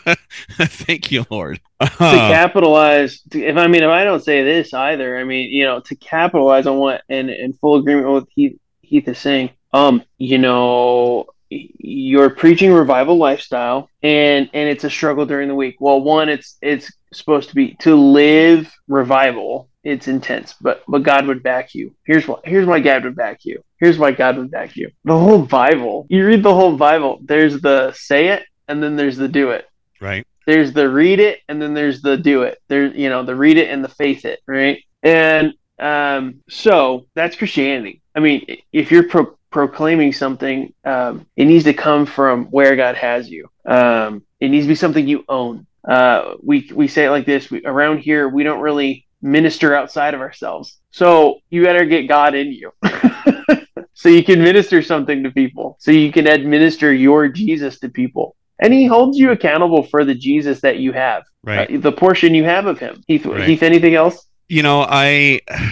Thank you, Lord. to Uh, capitalize to- if i mean if i don't say this either i mean you know to capitalize on what and in full agreement with heath, heath is saying um you know you're preaching revival lifestyle and and it's a struggle during the week well one it's it's supposed to be to live revival it's intense but but god would back you. Here's why here's why god would back you. Here's why god would back you. The whole bible you read the whole bible there's the say it and then there's the do it. Right. there's the read it and then there's the do it. There's you know the read it and the faith it right? And um so that's christianity. I mean if you're pro- proclaiming something um it needs to come from where god has you. Um it needs to be something you own. Uh we we say it like this we, around here we don't really minister outside of ourselves so you better get god in you so you can minister something to people so you can administer your jesus to people and he holds you accountable for the Jesus that you have, Right. uh, the portion you have of him. Heath, Right. Heath, anything else? You know, I.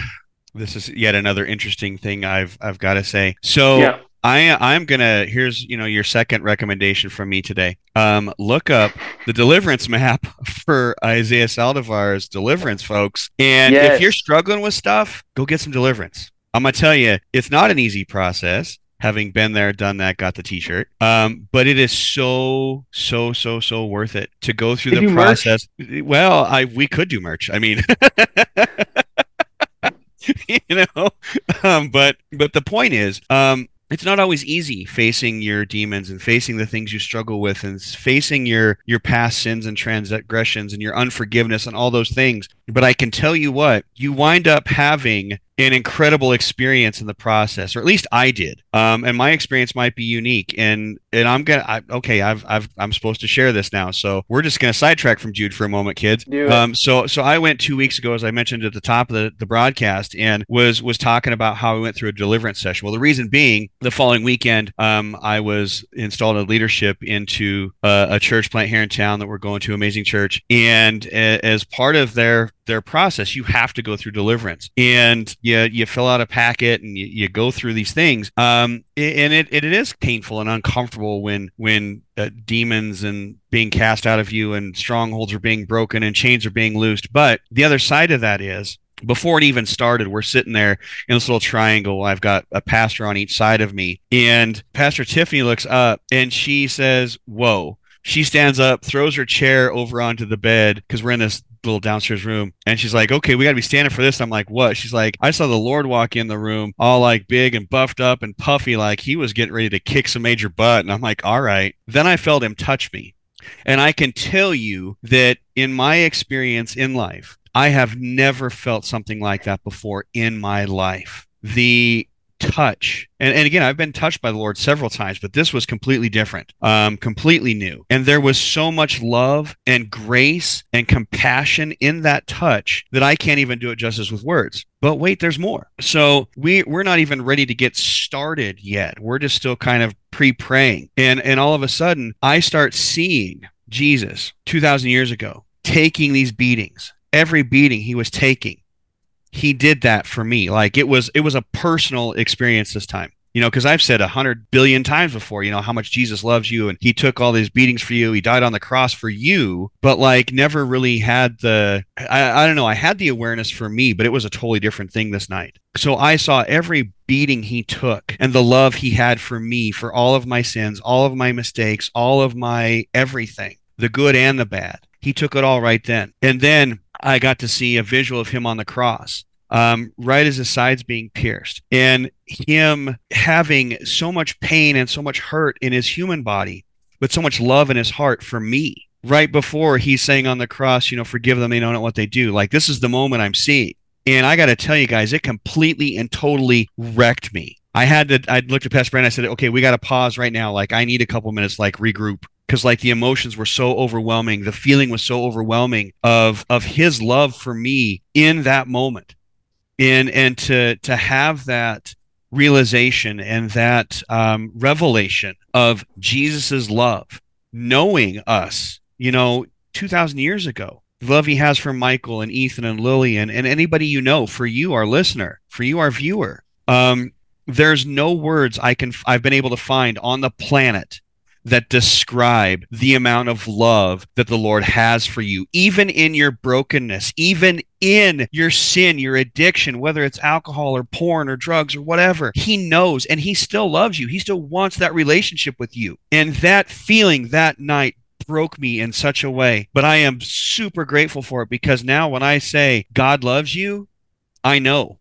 This is yet another interesting thing I've I've got to say. So Yeah. I I'm gonna here's you know your second recommendation from me today. Um, look up the deliverance map for Isaiah Saldivar's deliverance, folks. And Yes. if you're struggling with stuff, go get some deliverance. I'm gonna tell you, it's not an easy process. Having been there, done that, got the T-shirt. Um, but it is so, so, so, so worth it to go through They the do merch? process. Well, I we could do merch. I mean, you know, um, but but the point is, um, it's not always easy facing your demons and facing the things you struggle with and facing your your past sins and transgressions and your unforgiveness and all those things. But I can tell you what, you wind up having an incredible experience in the process, or at least I did. Um, and my experience might be unique. And and I'm gonna I, okay, I've I've I'm supposed to share this now, so we're just gonna sidetrack from Jude for a moment, kids. Um, so so I went two weeks ago, as I mentioned at the top of the, the broadcast, and was was talking about how I went through a deliverance session. Well, the reason being, the following weekend, um, I was installed in leadership into uh, a church plant here in town that we're going to, Amazing Church, and a, as part of their their process, you have to go through deliverance, and you you fill out a packet and you, you go through these things, um, and it, it is painful and uncomfortable when when uh, demons and being cast out of you and strongholds are being broken and chains are being loosed. But the other side of that is before it even started, we're sitting there in this little triangle. I've got a pastor on each side of me, and Pastor Tiffany looks up and she says, Whoa. She stands up, throws her chair over onto the bed because we're in this little downstairs room. And she's like, okay, we got to be standing for this. I'm like, what? She's like, I saw the Lord walk in the room all like big and buffed up and puffy, like he was getting ready to kick some major butt. And I'm like, all right. Then I felt him touch me. And I can tell you that in my experience in life, I have never felt something like that before in my life. The touch. And, and again i've been touched by the lord several times but this was completely different um, completely new. And there was so much love and grace and compassion in that touch that i can't even do it justice with words. But wait there's more. So we we're not even ready to get started yet. We're just still kind of pre-praying. And and all of a sudden i start seeing jesus 2000 years ago taking these beatings. Every beating he was taking he did that for me. Like it was it was a personal experience this time you know because i've said a hundred billion times before you know how much jesus loves you and he took all these beatings for you. He died on the cross for you but like never really had the i, I don't know i had the awareness for me but it was a totally different thing this night. So i saw every beating he took and the love he had for me for all of my sins all of my mistakes all of my everything the good and the bad. He took it all right then. And then I got to see a visual of him on the cross, um, right as his side's being pierced, and him having so much pain and so much hurt in his human body, but so much love in his heart for me. Right before he's saying on the cross, you know, forgive them, they don't know what they do. Like, this is the moment I'm seeing. And I got to tell you guys, it completely and totally wrecked me. I had to, I looked at Pastor Brandon, I said, okay, we got to pause right now. Like, I need a couple minutes, like, regroup because like the emotions were so overwhelming the feeling was so overwhelming of of his love for me in that moment. And and to to have that realization and that um, revelation of jesus's love knowing us you know 2000 years ago the love he has for michael and ethan and lillian and anybody you know for you our listener for you our viewer um, there's no words i can i've been able to find on the planet that describe the amount of love that the Lord has for you, even in your brokenness, even in your sin, your addiction, whether it's alcohol or porn or drugs or whatever. He knows and He still loves you. He still wants that relationship with you. And that feeling that night broke me in such a way. But I am super grateful for it because now when I say God loves you, I know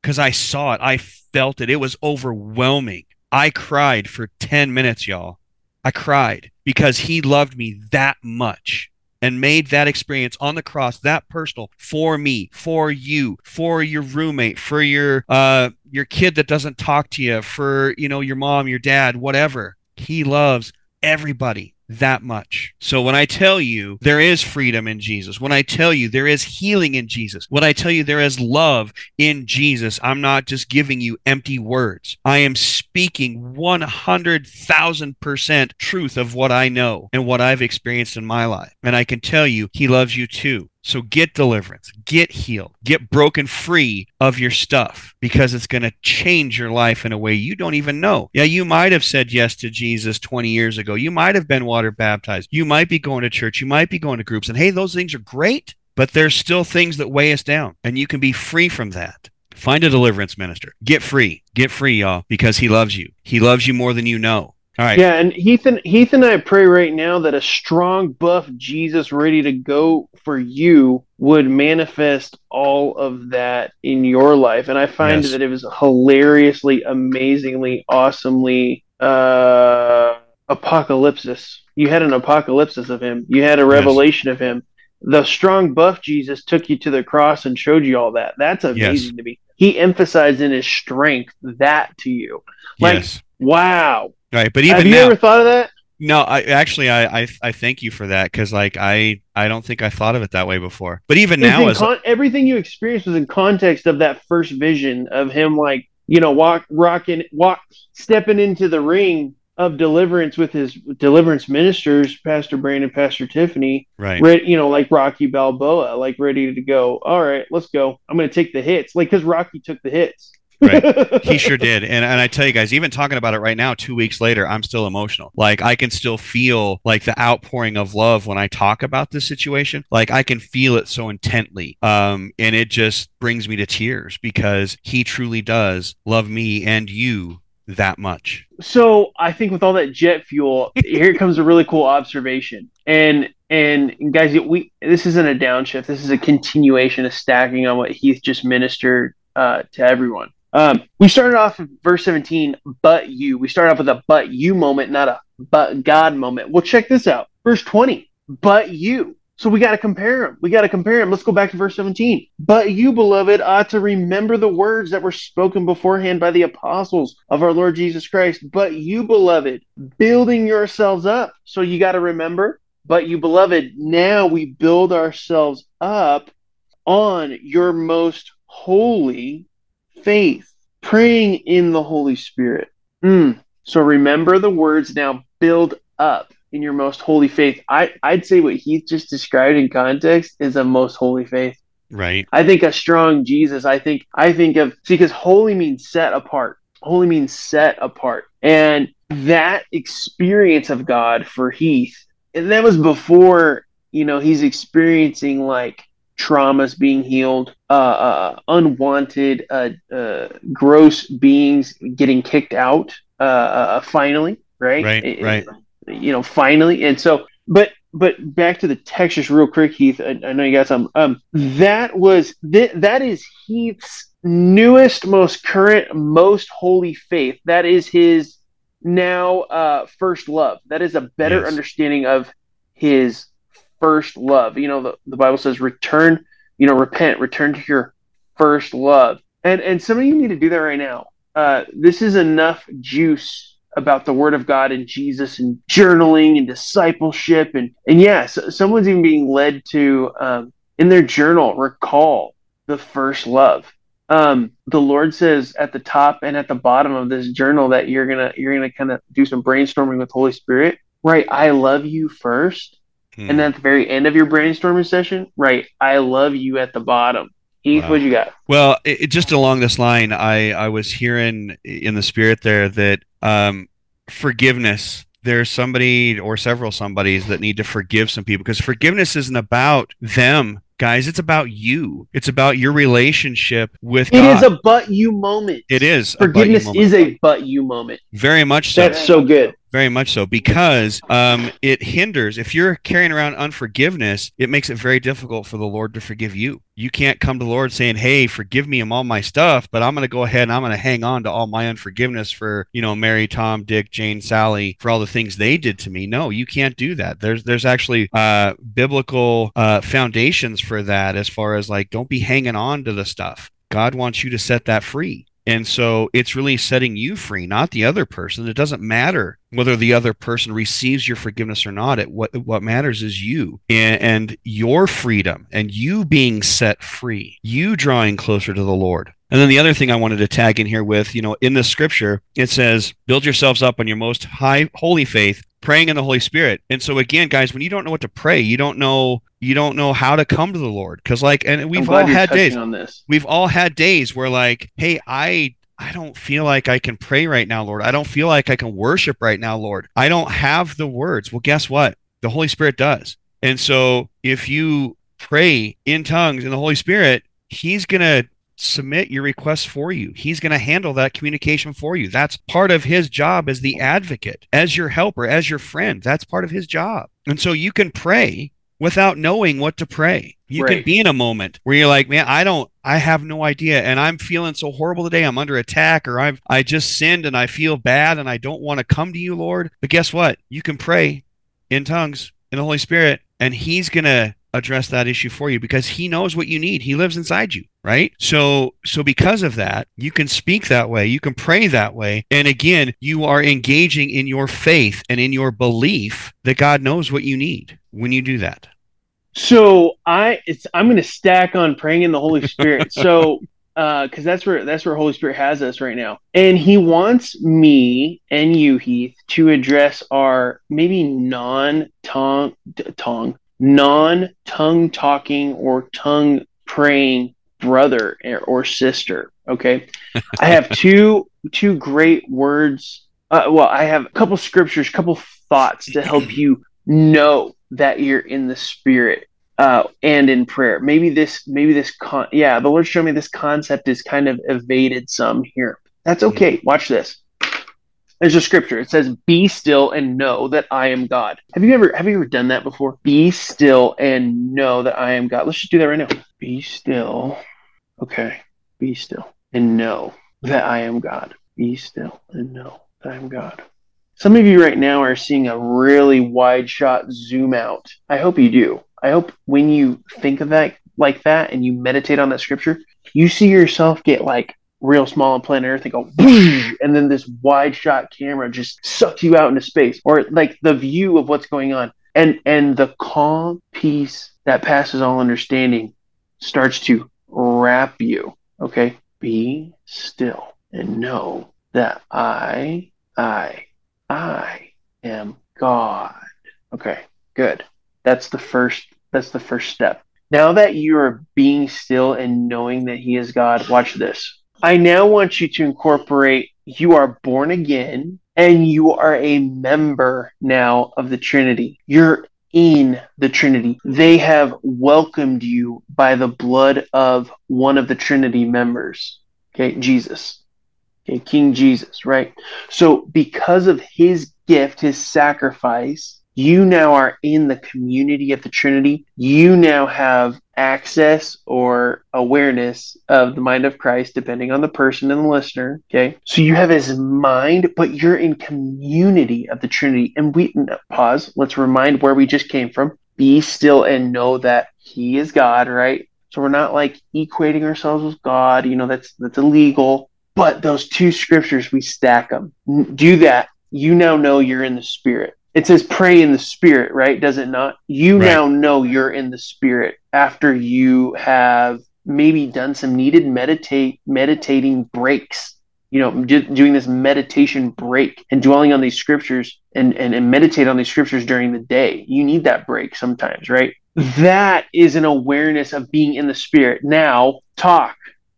because I saw it. I felt it. It was overwhelming. I cried for 10 minutes, y'all. I cried because he loved me that much and made that experience on the cross that personal for me, for you, for your roommate, for your uh your kid that doesn't talk to you, for you know your mom, your dad, whatever. He loves everybody that much. So when I tell you there is freedom in Jesus, when I tell you there is healing in Jesus, when I tell you there is love in Jesus, I'm not just giving you empty words. I am speaking 100,000% truth of what I know and what I've experienced in my life. And I can tell you he loves you too. So get deliverance, get healed, get broken free of your stuff because it's going to change your life in a way you don't even know. Yeah, you might have said yes to Jesus 20 years ago. You might have been water baptized. You might be going to church. You might be going to groups. And hey, those things are great, but there's still things that weigh us down, and you can be free from that. Find a deliverance minister. Get free. Get free, y'all, because he loves you. He loves you more than you know. All right. Yeah, and Heath and Heath and I pray right now that a strong buff Jesus ready to go for you would manifest all of that in your life. And I find Yes. that it was hilariously, amazingly, awesomely uh apocalypsis. You had an apocalypsis of him. You had a revelation of him. The strong buff Jesus took you to the cross and showed you all that. That's amazing to me. He emphasized in his strength that to you. Like, yes. wow. Right. But even Have you now, ever thought of that? no, I actually, I, I, I thank you for that because, like, I, I don't think I thought of it that way before. But even now, as con- everything you experienced was in context of that first vision of him, like you know, walk, rocking, walk, stepping into the ring of deliverance with his deliverance ministers, Pastor Brandon, Pastor Tiffany, right, re- you know, like Rocky Balboa, like ready to go. All right, let's go. I'm going to take the hits, like because Rocky took the hits. Right. he sure did and and i tell you guys even talking about it right now two weeks later i'm still emotional like i can still feel like the outpouring of love when i talk about this situation like i can feel it so intently um and it just brings me to tears because he truly does love me and you that much so I think with all that jet fuel, here comes a really cool observation. And and guys, we this isn't a downshift. This is a continuation of stacking on what Heath just ministered uh, to everyone. Um, we started off verse 17, but you. We started off with a but you moment, not a but God moment. Well, check this out. Verse 20, but you. So we got to compare them. We got to compare them. Let's go back to verse 17. But you, beloved, ought to remember the words that were spoken beforehand by the apostles of our Lord Jesus Christ. But you, beloved, building yourselves up. So you got to remember. But you, beloved, now we build ourselves up on your most holy faith, praying in the Holy Spirit. Mm. So remember the words now, build up in your most holy faith. I, I'd say what Heath just described in context is a most holy faith. right I think a strong Jesus. I think I think of see because holy means set apart. Holy means set apart. And that experience of God for Heath, and that was before, you know, he's experiencing like traumas being healed, uh, uh unwanted, uh, uh, gross beings getting kicked out, uh, uh finally, right? Right, It- right. You know, finally. And so, but but back to the text just real quick heath i, I know you got some um that was th- that is heath's newest most current most holy faith that is his now uh first love that is a better Yes. understanding of his first love. You know the, the bible says return you know repent return to your first love. And and some of you need to do that right now. Uh this is enough juice about the word of God and Jesus and journaling and discipleship. And and yeah, so, someone's even being led to um, in their journal recall the first love. Um, the Lord says at the top and at the bottom of this journal that you're gonna you're gonna kind of do some brainstorming with Holy Spirit. Right, I love you first, Hmm. and then at the very end of your brainstorming session, right, I love you at the bottom. Heath, Wow. what you got? Well, it, it- just along this line, I, I was hearing in the spirit there that um, forgiveness, there's somebody or several somebodies that need to forgive some people because forgiveness isn't about them, guys. It's about you. It's about your relationship with It God. is a but you moment. it is. a but you Forgiveness is a but you moment. very much so. That's so good. Very much so, because um, it hinders. If you're carrying around unforgiveness, it makes it very difficult for the Lord to forgive you. You can't come to the Lord saying, "Hey, forgive me of all my stuff," but I'm going to go ahead and I'm going to hang on to all my unforgiveness for you know Mary, Tom, Dick, Jane, Sally for all the things they did to me. No, you can't do that. There's there's actually uh, biblical uh, foundations for that, as far as like don't be hanging on to the stuff. God wants you to set that free. And so it's really setting you free, not the other person. It doesn't matter whether the other person receives your forgiveness or not. It what what matters is you and, and your freedom and you being set free, you drawing closer to the Lord. And then the other thing I wanted to tag in here with, you know, in the scripture, it says, build yourselves up on your most high holy faith, praying in the Holy Spirit. And so again, guys, when you don't know what to pray, you don't know you don't know how to come to the Lord because like and we've all had days on this. we've all had days where like, hey, I I don't feel like I can pray right now, Lord. I don't feel like I can worship right now, Lord. I don't have the words. Well, guess what? The Holy Spirit does. And so if you pray in tongues in the Holy Spirit, He's going to submit your request for you. He's going to handle that communication for you. That's part of his job as the advocate, as your helper, as your friend. That's part of his job. And so you can pray without knowing what to pray. You Right. can be in a moment where you're like, man, I don't, I have no idea, and I'm feeling so horrible today. I'm under attack, or I've, I just sinned, and I feel bad, and I don't want to come to you, Lord. But guess what? You can pray in tongues in the Holy Spirit, and He's gonna address that issue for you because He knows what you need. He lives inside you, right? So, so because of that, you can speak that way, you can pray that way, and again, you are engaging in your faith and in your belief that God knows what you need when you do that. So I, it's I'm going to stack on praying in the Holy Spirit. so, uh because that's where that's where Holy Spirit has us right now, and He wants me and you, Heath, to address our maybe non-tongue tongue non-tongue talking or tongue praying brother or- or sister. Okay, I have two two great words. Uh, well, I have a couple scriptures, couple thoughts to help you know that you're in the spirit uh, and in prayer. Maybe this, maybe this, con- yeah, the Lord showed me this concept is kind of evaded some here. That's okay. Watch this. There's a scripture. It says, "Be still and know that I am God." Have you ever have you ever done that before? Be still and know that I am God. Let's just do that right now. Be still. Okay. Be still and know that I am God. Be still and know that I am God. Some of you right now are seeing a really wide shot zoom out. I hope you do. I hope when you think of that like that and you meditate on that scripture, you see yourself get like real small on planet Earth and go, and then this wide shot camera just sucks you out into space, or like the view of what's going on, and and the calm peace that passes all understanding starts to wrap you. Okay, be still and know that I, I, I am God. Okay, good. That's the first that's the first step. Now that you are being still and knowing that he is God, watch this. I now want you to incorporate you are born again and you are a member now of the Trinity. You're in the Trinity. They have welcomed you by the blood of one of the Trinity members. Okay, Jesus. Okay, King Jesus, right? So, because of his gift, his sacrifice, you now are in the community of the Trinity. You now have access or awareness of the mind of Christ, depending on the person and the listener. Okay. So you have his mind, but you're in community of the Trinity. And we pause. Let's remind where we just came from. Be still and know that he is God, right? So we're not like equating ourselves with God. You know, that's that's illegal. But those two scriptures, we stack them. Do that. You now know you're in the spirit. It says pray in the spirit, right? Does it not? You Right. now know you're in the spirit after you have maybe done some needed meditate meditating breaks. You know, do, doing this meditation break and dwelling on these scriptures and, and, and meditate on these scriptures during the day. You need that break sometimes, right? That is an awareness of being in the spirit. Now talk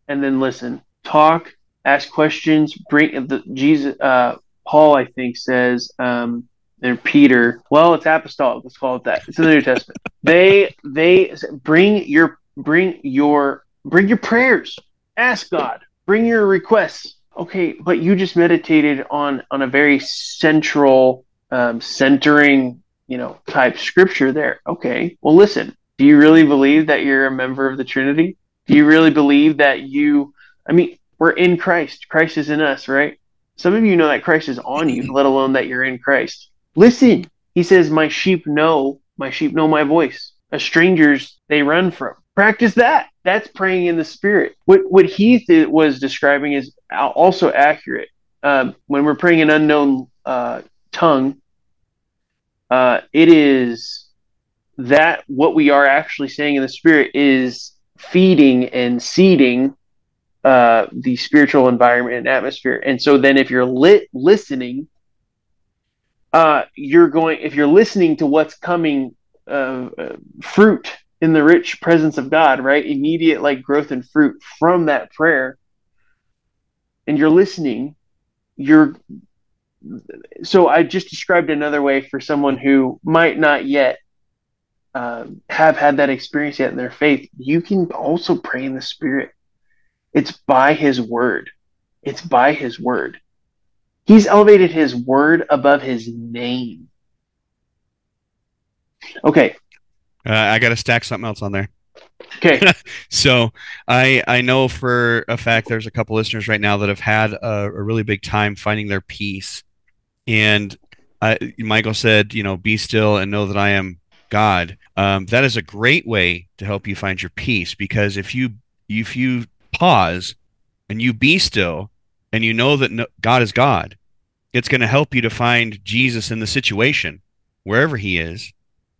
and then listen. Talk, ask questions, bring the Jesus uh Paul, I think, says, um, and Peter. Well, it's apostolic. Let's call it that. It's in the New Testament. They they bring your bring your bring your prayers. Ask God. Bring your requests. Okay, but you just meditated on on a very central, um, centering, you know, type scripture there. Okay, well, listen. Do you really believe that you're a member of the Trinity? Do you really believe that you? I mean, we're in Christ. Christ is in us, right? Some of you know that Christ is on you, let alone that you're in Christ. Listen, he says, My sheep know, my sheep know my voice. A stranger's they run from. Practice that. That's praying in the spirit. What what Heath was describing is also accurate. Um, when we're praying in unknown uh, tongue, uh, it is that what we are actually saying in the spirit is feeding and seeding uh, the spiritual environment and atmosphere. And so then if you're lit listening, uh, you're going if you're listening to what's coming uh, uh, fruit in the rich presence of God, right? Immediate like growth and fruit from that prayer, and you're listening, you're so I just described another way for someone who might not yet uh, have had that experience yet in their faith. You can also pray in the Spirit. It's by His Word. It's by His Word. He's elevated His Word above His name. Okay. Uh, I got to stack something else on there. Okay. so I I know for a fact there's a couple listeners right now that have had a, a really big time finding their peace, and I, Michael said, you know, be still and know that I am God. Um, that is a great way to help you find your peace because if you if you pause and you be still and you know that no, God is God, it's going to help you to find Jesus in the situation wherever He is,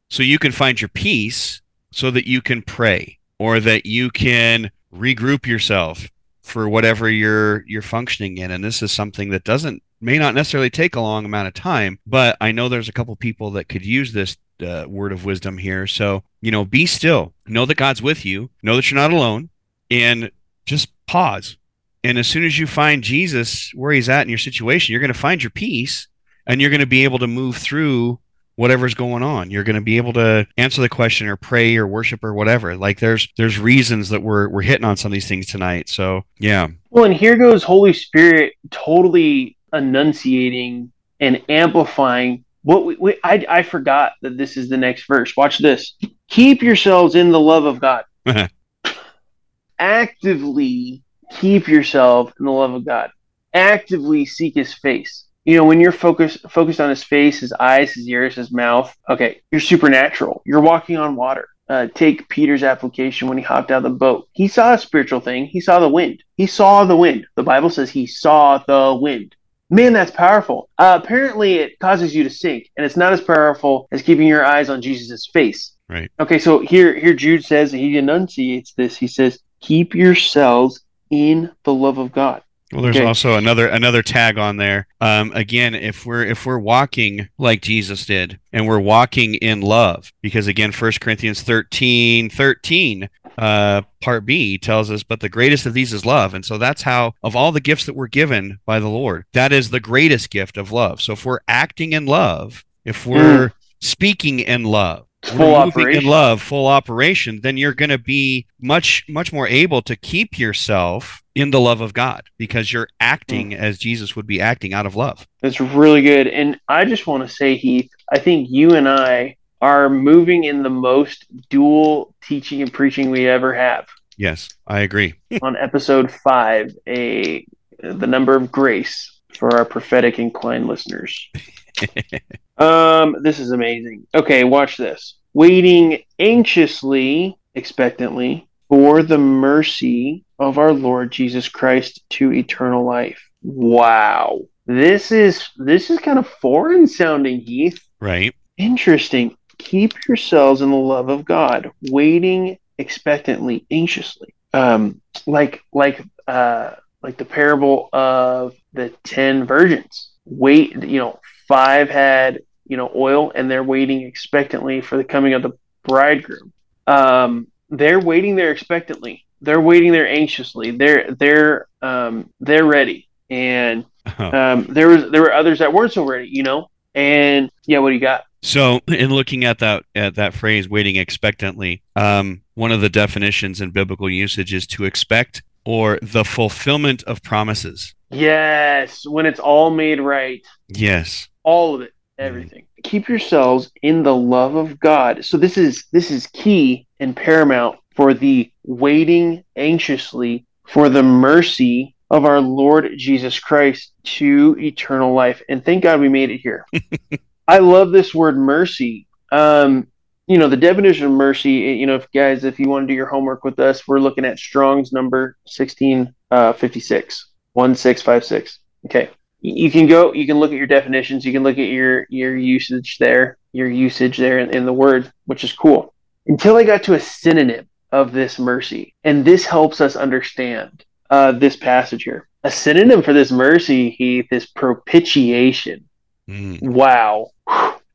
so you can find your peace, so that you can pray or that you can regroup yourself for whatever you're you're functioning in. And this is something that doesn't may not necessarily take a long amount of time but i know there's a couple people that could use this uh, word of wisdom here. So you know be still. Know that god's with you. Know that you're not alone. And just pause and as soon as you find jesus where he's at in your situation you're going to find your peace and you're going to be able to move through whatever's going on. You're going to be able to answer the question or pray or worship or whatever. Like there's there's reasons that we're we're hitting on some of these things tonight. So yeah. Well and here goes holy spirit totally enunciating and amplifying what we, we I, I forgot that this is the next verse. Watch this. Keep yourselves in the love of god. Actively keep yourself in the love of god. Actively seek his face. You know when you're focused focused on his face his eyes his ears his mouth okay you're supernatural. You're walking on water. Uh, take peter's application when he hopped out of the boat. He saw a spiritual thing. He saw the wind. He saw the wind. The bible says he saw the wind. Man that's powerful. Uh, apparently it causes you to sink and it's not as powerful as keeping your eyes on jesus' face. Right. Okay so here here jude says he enunciates this. He says keep yourselves in the love of god well, there's Okay. also another another tag on there. Um, again, if we're if we're walking like Jesus did, and we're walking in love, because again, 1 Corinthians 13, 13, uh, part B tells us, but the greatest of these is love. And so that's how, of all the gifts that we're given by the Lord, that is the greatest gift of love. So if we're acting in love, if we're speaking in love, full operation in love, full operation, then you're going to be much, much more able to keep yourself in the love of God because you're acting hmm. as Jesus would be acting out of love. That's really good. And I just want to say, Heath, I think you and I are moving in the most dual teaching and preaching we ever have. Yes, I agree. On episode five, a the number of grace for our prophetic inclined listeners. um, this is amazing. Okay, watch this. Waiting anxiously, expectantly for the mercy of our Lord Jesus Christ to eternal life. Wow. This is this is kind of foreign sounding, Heath. Right. Interesting. Keep yourselves in the love of God, waiting expectantly, anxiously. Um, like like uh like the parable of the ten virgins. Wait, you know, five had you know oil, and they're waiting expectantly for the coming of the bridegroom. Um, they're waiting there expectantly. They're waiting there anxiously. They're they're um, they're ready, and um, there was there were others that weren't so ready. You know, and yeah, what do you got? So, in looking at that at that phrase, waiting expectantly, um, one of the definitions in biblical usage is to expect or the fulfillment of promises. Yes, when it's all made right, Yes. all of it, everything. Keep yourselves in the love of God. So this is this is key and paramount for the waiting anxiously for the mercy of our Lord Jesus Christ to eternal life. And thank God we made it here. I love this word mercy. Um, you know, the definition of mercy, you know, if guys, if you want to do your homework with us, we're looking at Strong's number 1656, 1656. Okay. You can go, you can look at your definitions, you can look at your, your usage there, your usage there in, in the word, which is cool. Until I got to a synonym of this mercy. And this helps us understand uh, this passage here. A synonym for this mercy, Heath, is propitiation. Mm. Wow.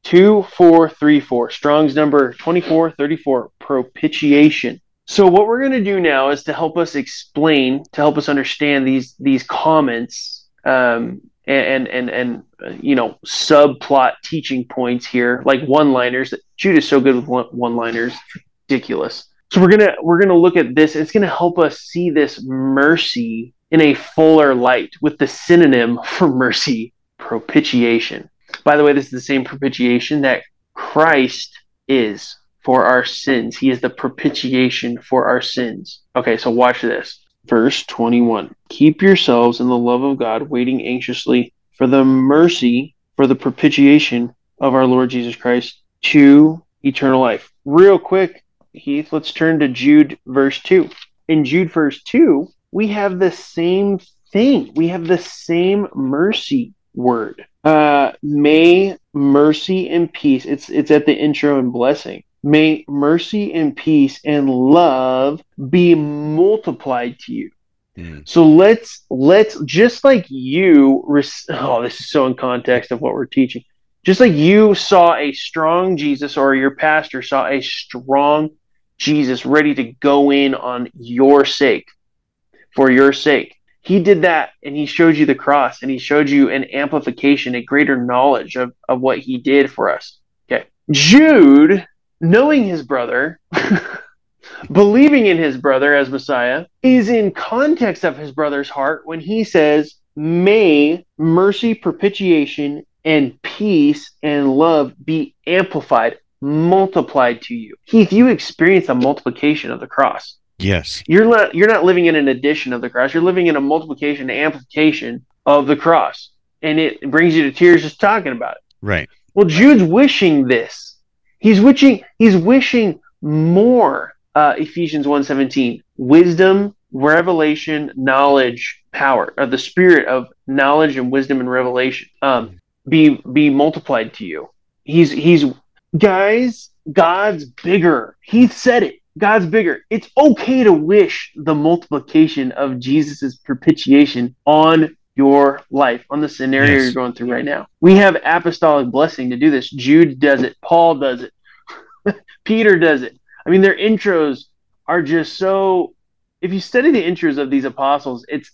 Two, four, three, four. Strong's number 24, 34. Propitiation. So what we're going to do now is to help us explain, to help us understand these these comments um, and and and uh, you know subplot teaching points here, like one-liners. Jude is so good with one-liners, ridiculous. So we're gonna we're gonna look at this. It's gonna help us see this mercy in a fuller light with the synonym for mercy, propitiation. By the way, this is the same propitiation that Christ is for our sins. He is the propitiation for our sins. Okay, so watch this. Verse 21 Keep yourselves in the love of God, waiting anxiously for the mercy, for the propitiation of our Lord Jesus Christ to eternal life. Real quick, Heath, let's turn to Jude, verse 2. In Jude, verse 2, we have the same thing. We have the same mercy word. Uh, may mercy and peace. It's it's at the intro and blessing. May mercy and peace and love be multiplied to you. Mm. So let's let's just like you. Oh, this is so in context of what we're teaching. Just like you saw a strong Jesus, or your pastor saw a strong Jesus ready to go in on your sake, for your sake. He did that and he showed you the cross and he showed you an amplification, a greater knowledge of, of what he did for us. Okay. Jude knowing his brother, believing in his brother as Messiah, is in context of his brother's heart when he says, May mercy, propitiation, and peace and love be amplified, multiplied to you. Heath, you experience a multiplication of the cross. Yes. You're not you're not living in an addition of the cross. You're living in a multiplication, amplification of the cross. And it brings you to tears just talking about it. Right. Well, Jude's wishing this He's wishing he's wishing more. Uh, Ephesians 1:17, wisdom, revelation, knowledge, power, or the spirit of knowledge and wisdom and revelation, um, be be multiplied to you. He's he's guys, God's bigger. He said it. God's bigger. It's okay to wish the multiplication of Jesus's propitiation on your life, on the scenario Yes. you're going through right now. We have apostolic blessing to do this. Jude does it. Paul does it. Peter does it. I mean, their intros are just so. If you study the intros of these apostles, it's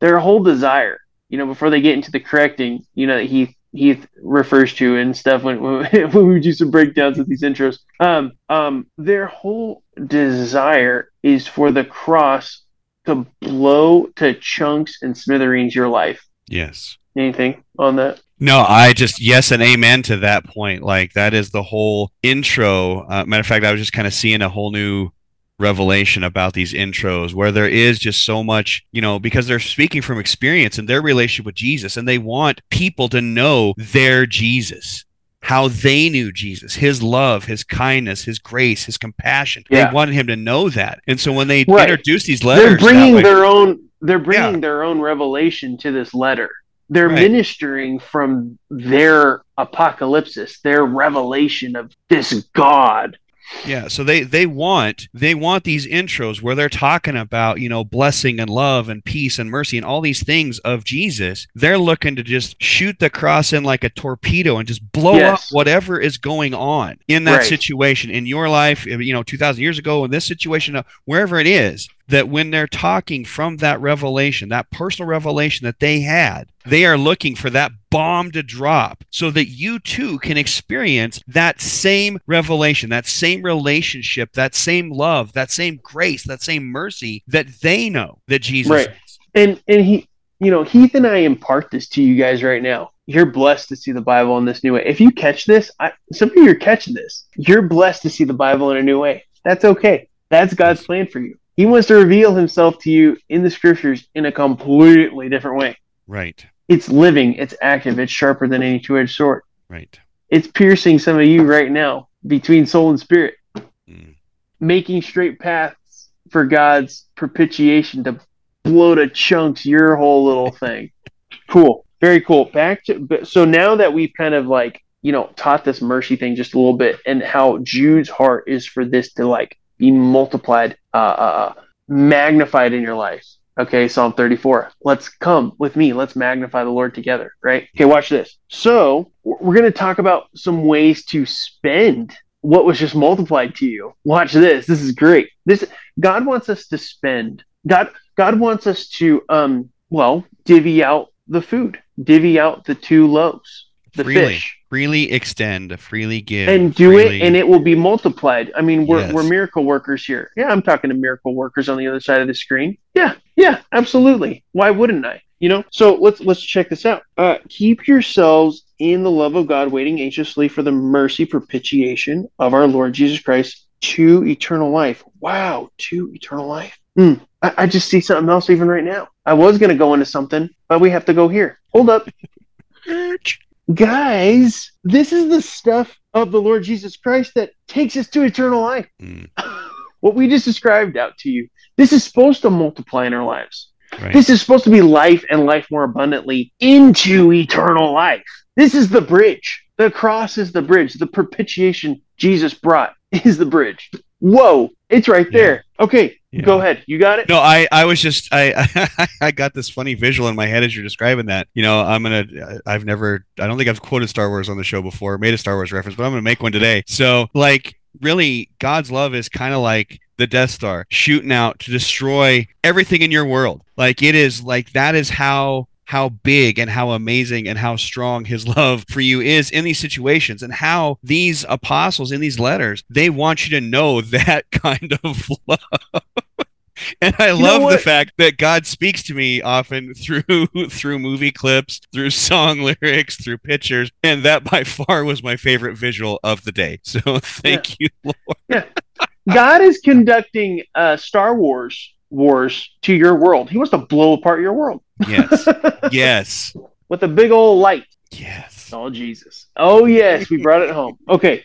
their whole desire. You know, before they get into the correcting, you know, that he he refers to and stuff when when we do some breakdowns of these intros. Um, um, their whole desire is for the cross to blow to chunks and smithereens your life. Yes. Anything on that? No, I just yes and amen to that point. Like that is the whole intro. Uh, matter of fact, I was just kind of seeing a whole new revelation about these intros where there is just so much, you know, because they're speaking from experience and their relationship with Jesus, and they want people to know their Jesus, how they knew Jesus, His love, His kindness, His grace, His compassion. Yeah. They wanted him to know that, and so when they Right. introduce these letters, they're bringing way- their own they're bringing Yeah. their own revelation to this letter they're Right. ministering from their apocalypse, their revelation of this god Yeah, so they they want they want these intros where they're talking about, you know, blessing and love and peace and mercy and all these things of Jesus. They're looking to just shoot the cross in like a torpedo and just blow up whatever is going on in that Right. situation in your life, you know, 2000 years ago in this situation uh, wherever it is. That when they're talking from that revelation, that personal revelation that they had, they are looking for that bomb to drop so that you too can experience that same revelation, that same relationship, that same love, that same grace, that same mercy that they know that Jesus Right. is. and and he you know heath and i impart this to you guys right now. You're blessed to see the bible in this new way. If you catch this I, some of you are catching this. You're blessed to see the bible in a new way. That's okay. That's god's plan for you he wants to reveal himself to you in the scriptures in a completely different way Right. it's living, it's active, it's sharper than any two edged sword. Right. It's piercing some of you right now between soul and spirit, Mm. making straight paths for God's propitiation to blow to chunks your whole little thing. Cool. Very cool. Back to but- so now that we've kind of like, you know, taught this mercy thing just a little bit and how Jude's heart is for this to like be multiplied, uh, uh, magnified in your life. Okay, Psalm 34. Let's come with me. Let's magnify the Lord together, right? Okay, watch this. So, we're going to talk about some ways to spend what was just multiplied to you. Watch this. This is great. This God wants us to spend. God God wants us to um well, divvy out the food. Divvy out the two loaves. The freely, fish. Freely extend, freely give, and do freely- it and it will be multiplied. I mean we're, Yes. we're miracle workers here. Yeah i'm talking to miracle workers on the other side of the screen. Yeah yeah absolutely. Why wouldn't i? You know? So let's let's check this out. Uh, keep yourselves in the love of god waiting anxiously for the mercy propitiation of our lord jesus christ to eternal life. Wow to eternal life. Hmm. I, I just see something else even right now. I was going to go into something but we have to go here. Hold up guys, this is the stuff of the Lord Jesus Christ that takes us to eternal life. Mm, What we just described out to you, this is supposed to multiply in our lives. right. This is supposed to be life and life more abundantly into eternal life. This is the bridge. The cross is the bridge. The propitiation Jesus brought is the bridge. Whoa, it's right there. Okay, Yeah. go ahead. You got it? No, I, I was just I I got this funny visual in my head as you're describing that. You know, I'm gonna I've never I don't think I've quoted Star Wars on the show before, made a Star Wars reference, but I'm gonna make one today. So like really God's love is kind of like the Death Star shooting out to destroy everything in your world. Like it is like that is how how big and how amazing and how strong his love for you is in these situations and how these apostles in these letters they want you to know that kind of love and I know love the fact that God speaks to me often through through movie clips, through song lyrics, through pictures, and that by far was my favorite visual of the day. So thank you, Lord. Yeah. God is conducting uh, Star Wars wars to your world. He wants to blow apart your world Yes, yes, with a big old light. yes. Oh Jesus! Oh yes, we brought it home. Okay,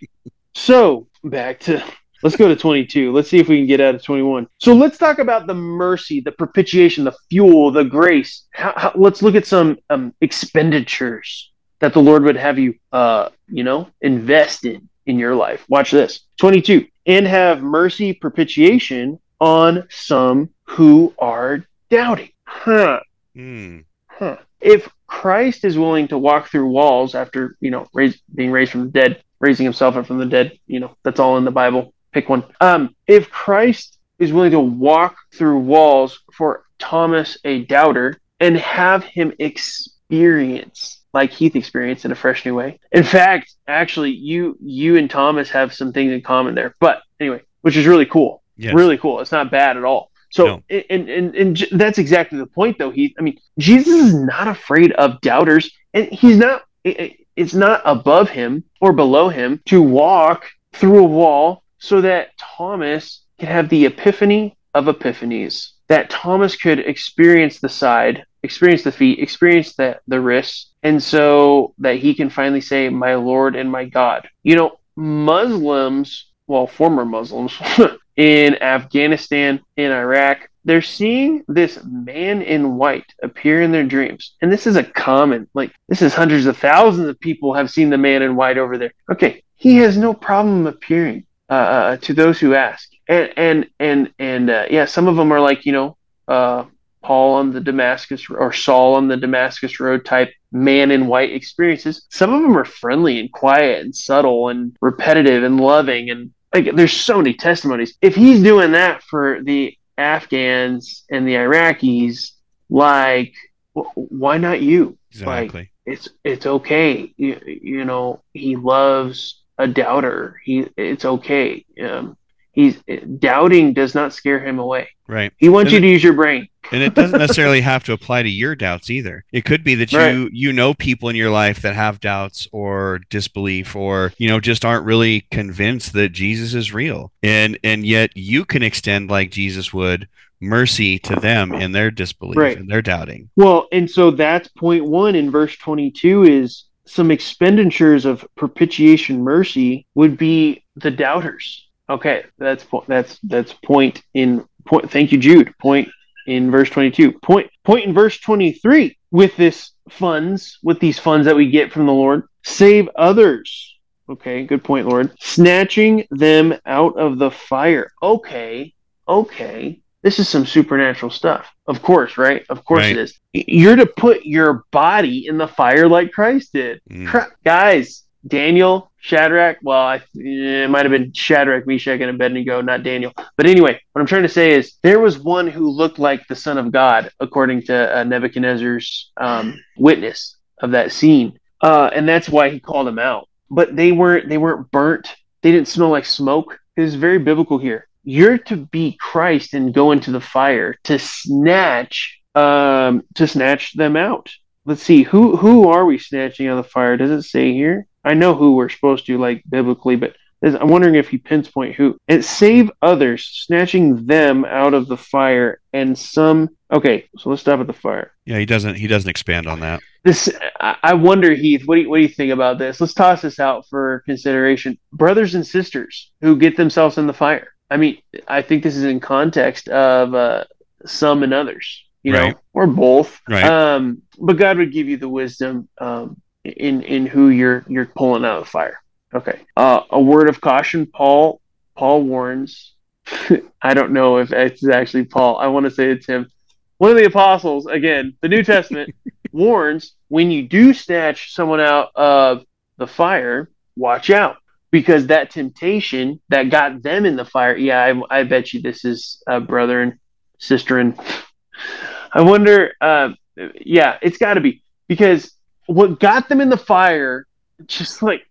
so back to let's go to twenty-two. Let's see if we can get out of twenty-one. So let's talk about the mercy, the propitiation, the fuel, the grace. How, how, let's look at some um, expenditures that the Lord would have you, uh, you know, invest in in your life. Watch this. Twenty-two, and have mercy, propitiation on some who are doubting. Huh. Hmm. Huh. If Christ is willing to walk through walls after, you know, raise, being raised from the dead, raising himself up from the dead, you know, that's all in the Bible. Pick one. Um, if Christ is willing to walk through walls for Thomas, a doubter, and have him experience like Heath experienced in a fresh new way. In fact, actually, you you and Thomas have some things in common there. But anyway, which is really cool Yes. really cool. It's not bad at all. So, No. and, and and that's exactly the point, though. He, I mean, Jesus is not afraid of doubters, and he's not. it- it- It's not above him or below him to walk through a wall so that Thomas could have the epiphany of epiphanies. That Thomas could experience the side, experience the feet, experience the the wrists, and so that he can finally say, "My Lord and my God." You know, Muslims, well, former Muslims. in Afghanistan, in Iraq. They're seeing this man in white appear in their dreams. And this is a common, like, this is hundreds of thousands of people have seen the man in white over there. Okay, he has no problem appearing uh, uh, to those who ask. And, and, and, and, uh, yeah, some of them are like, you know, uh, Paul on the Damascus or Saul on the Damascus Road type man in white experiences. Some of them are friendly and quiet and subtle and repetitive and loving and like there's so many testimonies. If he's doing that for the Afghans and the Iraqis, like wh- why not you? Exactly. It's it's okay. You, you know, he loves a doubter. He it's okay. Um, he's doubting does not scare him away. right. He wants And you to use your brain. And it doesn't necessarily have to apply to your doubts either. It could be that you Right. you know people in your life that have doubts or disbelief or you know just aren't really convinced that Jesus is real. And and yet you can extend like Jesus would mercy to them in their disbelief Right. and their doubting. Well, and so that's point one in verse 22 is some expenditures of propitiation mercy would be the doubters. Okay, that's that's that's point in point. Thank you, Jude. Point in verse 22. Point point in verse 23 with this funds with these funds that we get from the Lord save others. Okay, good point, Lord. Snatching them out of the fire. Okay, okay. This is some supernatural stuff. Of course, right? Of course Right. it is. You're to put your body in the fire like Christ did. Mm. Cra- Guys, Daniel, Shadrach, well, I, it might have been Shadrach, Meshach, and Abednego, not Daniel. But anyway, what I'm trying to say is there was one who looked like the Son of God, according to uh, Nebuchadnezzar's um, witness of that scene. Uh, and that's why he called him out. But they weren't they weren't burnt. They didn't smell like smoke. It is very biblical here. You're to be Christ and go into the fire to snatch um, to snatch them out. Let's see who who are we snatching out of the fire? Does it say here? I know who we're supposed to like biblically, but I'm wondering if he pinpoint who. And save others, snatching them out of the fire, and some. Okay, so let's stop at the fire. Yeah, he doesn't. He doesn't expand on that. This, I I wonder, Heath. What do you, what do you think about this? Let's toss this out for consideration. Brothers and sisters who get themselves in the fire. I mean, I think this is in context of uh, some and others, you know, or both. Right. Um, but God would give you the wisdom um, in in who you're you're pulling out of the fire. Okay. Uh, a word of caution. Paul Paul warns. I don't know if it's actually Paul. I want to say it's him. One of the apostles, again, the New Testament warns when you do snatch someone out of the fire, watch out because that temptation that got them in the fire. Yeah, I, I bet you this is uh, brother and sister, and I wonder. Uh, yeah, it's got to be because what got them in the fire, just like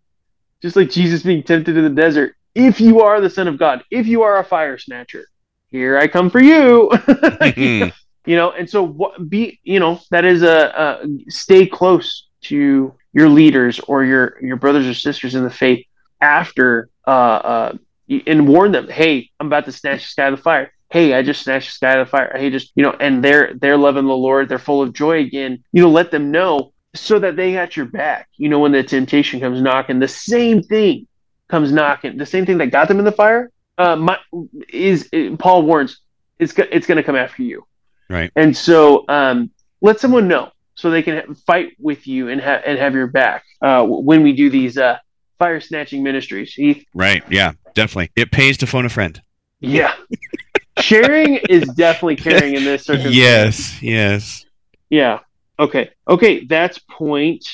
just like Jesus being tempted in the desert. If you are the Son of God, if you are a fire snatcher, here I come for you. You know and so what be you know that is a, a stay close to your leaders or your your brothers or sisters in the faith after uh uh and warn them hey i'm about to snatch this guy out of the fire. Hey i just snatched this guy out of the fire. Hey just you know and they're they're loving the lord. They're full of joy again. You know let them know so that they got your back. You know when the temptation comes knocking the same thing comes knocking. The same thing that got them in the fire uh my, is paul warns it's it's going to come after you. Right. and so um, let someone know so they can fight with you and, have and have your back uh, when we do these uh, fire snatching ministries. Heath? Right. Yeah. Definitely. It pays to phone a friend. Yeah. Sharing is definitely caring in this circumstance. Yes. Yes. Yeah. Okay. Okay. That's point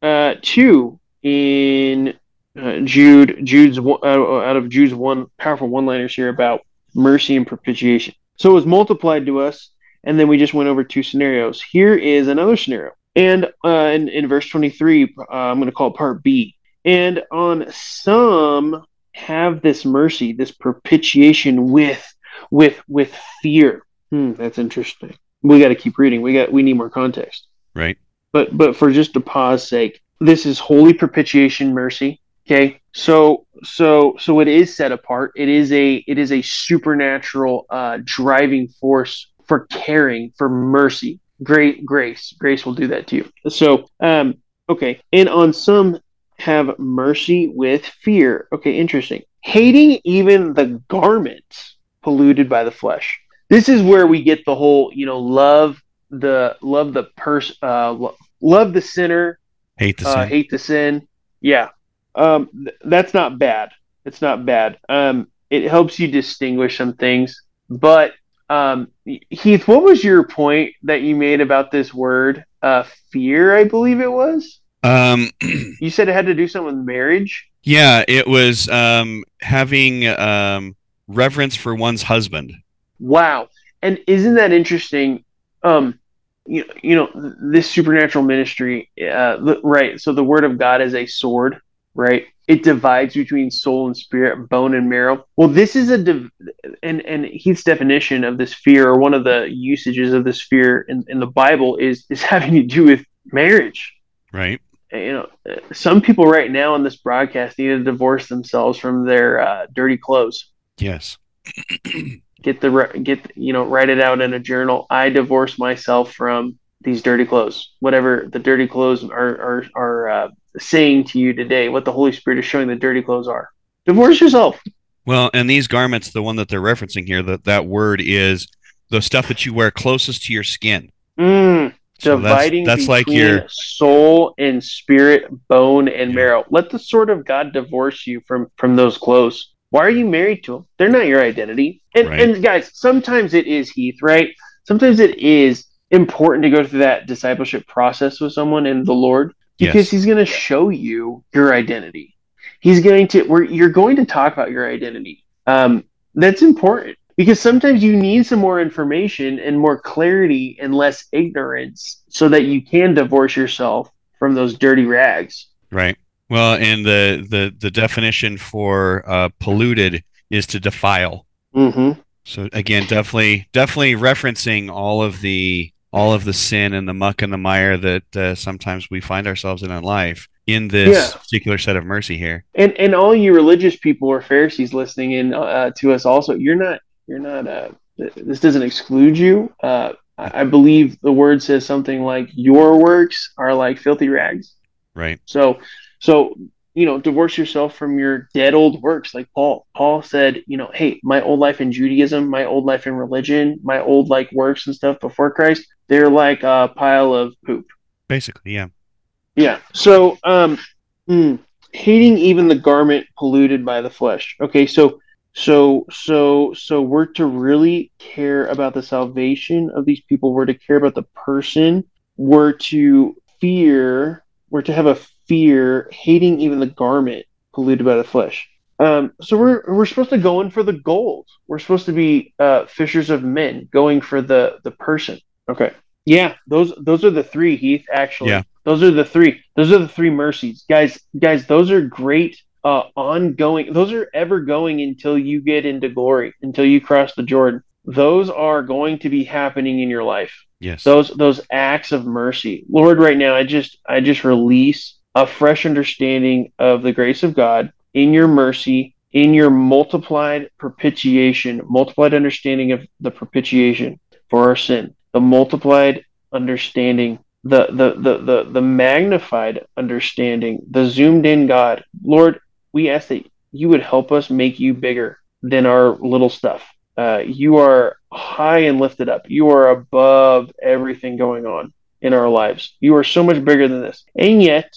uh, two in uh, Jude. Jude's one- uh, out of Jude's one powerful one-liners here about mercy and propitiation. So it was multiplied to us, and then we just went over two scenarios. Here is another scenario, and uh, in, in verse twenty-three, uh, I'm going to call it part B. And on some have this mercy, this propitiation with with with fear. Hmm, that's interesting we got to keep reading. We got we need more context. Right. But but for just a pause sake, this is holy propitiation mercy. Okay, so so so it is set apart. It is a it is a supernatural uh, driving force for caring for mercy. Great grace, grace will do that to you. So um okay, and on some have mercy with fear. Okay, interesting. Hating even the garments polluted by the flesh this is where we get the whole you know love the love the person uh lo- love the sinner Hate the uh, sin. hate the sin yeah um th- that's not bad it's not bad um it helps you distinguish some things but um heath what was your point that you made about this word uh fear i believe it was Um. you said it had to do something with marriage Yeah. It was um having um reverence for one's husband. Wow. And isn't that interesting? Um, you, you know, this supernatural ministry, uh, right? So the word of God is a sword, right? It divides between soul and spirit, bone and marrow. Well, this is a, div- and, and Heath's definition of this fear, or one of the usages of this fear in, in the Bible is, is having to do with marriage. Right. You know, some people right now on this broadcast need to divorce themselves from their uh, dirty clothes. Yes. get the get you know write it out in a journal. I divorce myself from these dirty clothes. Whatever the dirty clothes are are, are uh, saying to you today what the holy spirit is showing the dirty clothes are. Divorce yourself. Well, and these garments, the one that they're referencing here, that that word is the stuff that you wear closest to your skin. mm, So that's- dividing that's like between your- soul and spirit bone and Yeah. marrow let the sword of god divorce you from from those clothes Why are you married to them? They're not your identity. And Right. and guys, sometimes it is Heath, right? Sometimes it is important to go through that discipleship process with someone in the Lord because Yes. he's going to show you your identity. He's going to where you're going to talk about your identity. Um, that's important because sometimes you need some more information and more clarity and less ignorance so that you can divorce yourself from those dirty rags. Right. Well, and the the the definition for uh, polluted is to defile. Mm-hmm. So again, definitely definitely referencing all of the all of the sin and the muck and the mire that uh, sometimes we find ourselves in in life in this Yeah. particular set of mercy here. And and all you religious people or Pharisees listening in uh, to us also, you're not you're not. Uh, th- this doesn't exclude you. Uh, I I believe the word says something like your works are like filthy rags. Right. So, so you know, divorce yourself from your dead old works, like Paul. Paul said, you know, hey, my old life in Judaism, my old life in religion, my old like works and stuff before Christ, they're like a pile of poop. Basically, yeah. Yeah. So, um, mm, hating even the garment polluted by the flesh. Okay. So, so, so, so we're to really care about the salvation of these people. We're to care about the person. We're to fear. We're to have a fear, hating even the garment polluted by the flesh. Um, so we're we're supposed to go in for the gold. We're supposed to be uh, fishers of men, going for the the person. Okay. Yeah, those those are the three, Heath. Actually, Yeah. those are the three. Those are the three mercies, guys. Guys, those are great. Uh, ongoing. Those are ever going until you get into glory, until you cross the Jordan. Those are going to be happening in your life Yes. those those acts of mercy lord right now i just i just release a fresh understanding of the grace of god in your mercy in your multiplied propitiation multiplied understanding of the propitiation for our sin the multiplied understanding the the the the, the magnified understanding the zoomed in god lord we ask that you would help us make you bigger than our little stuff uh, you are high and lifted up. You are above everything going on in our lives. You are so much bigger than this. And yet,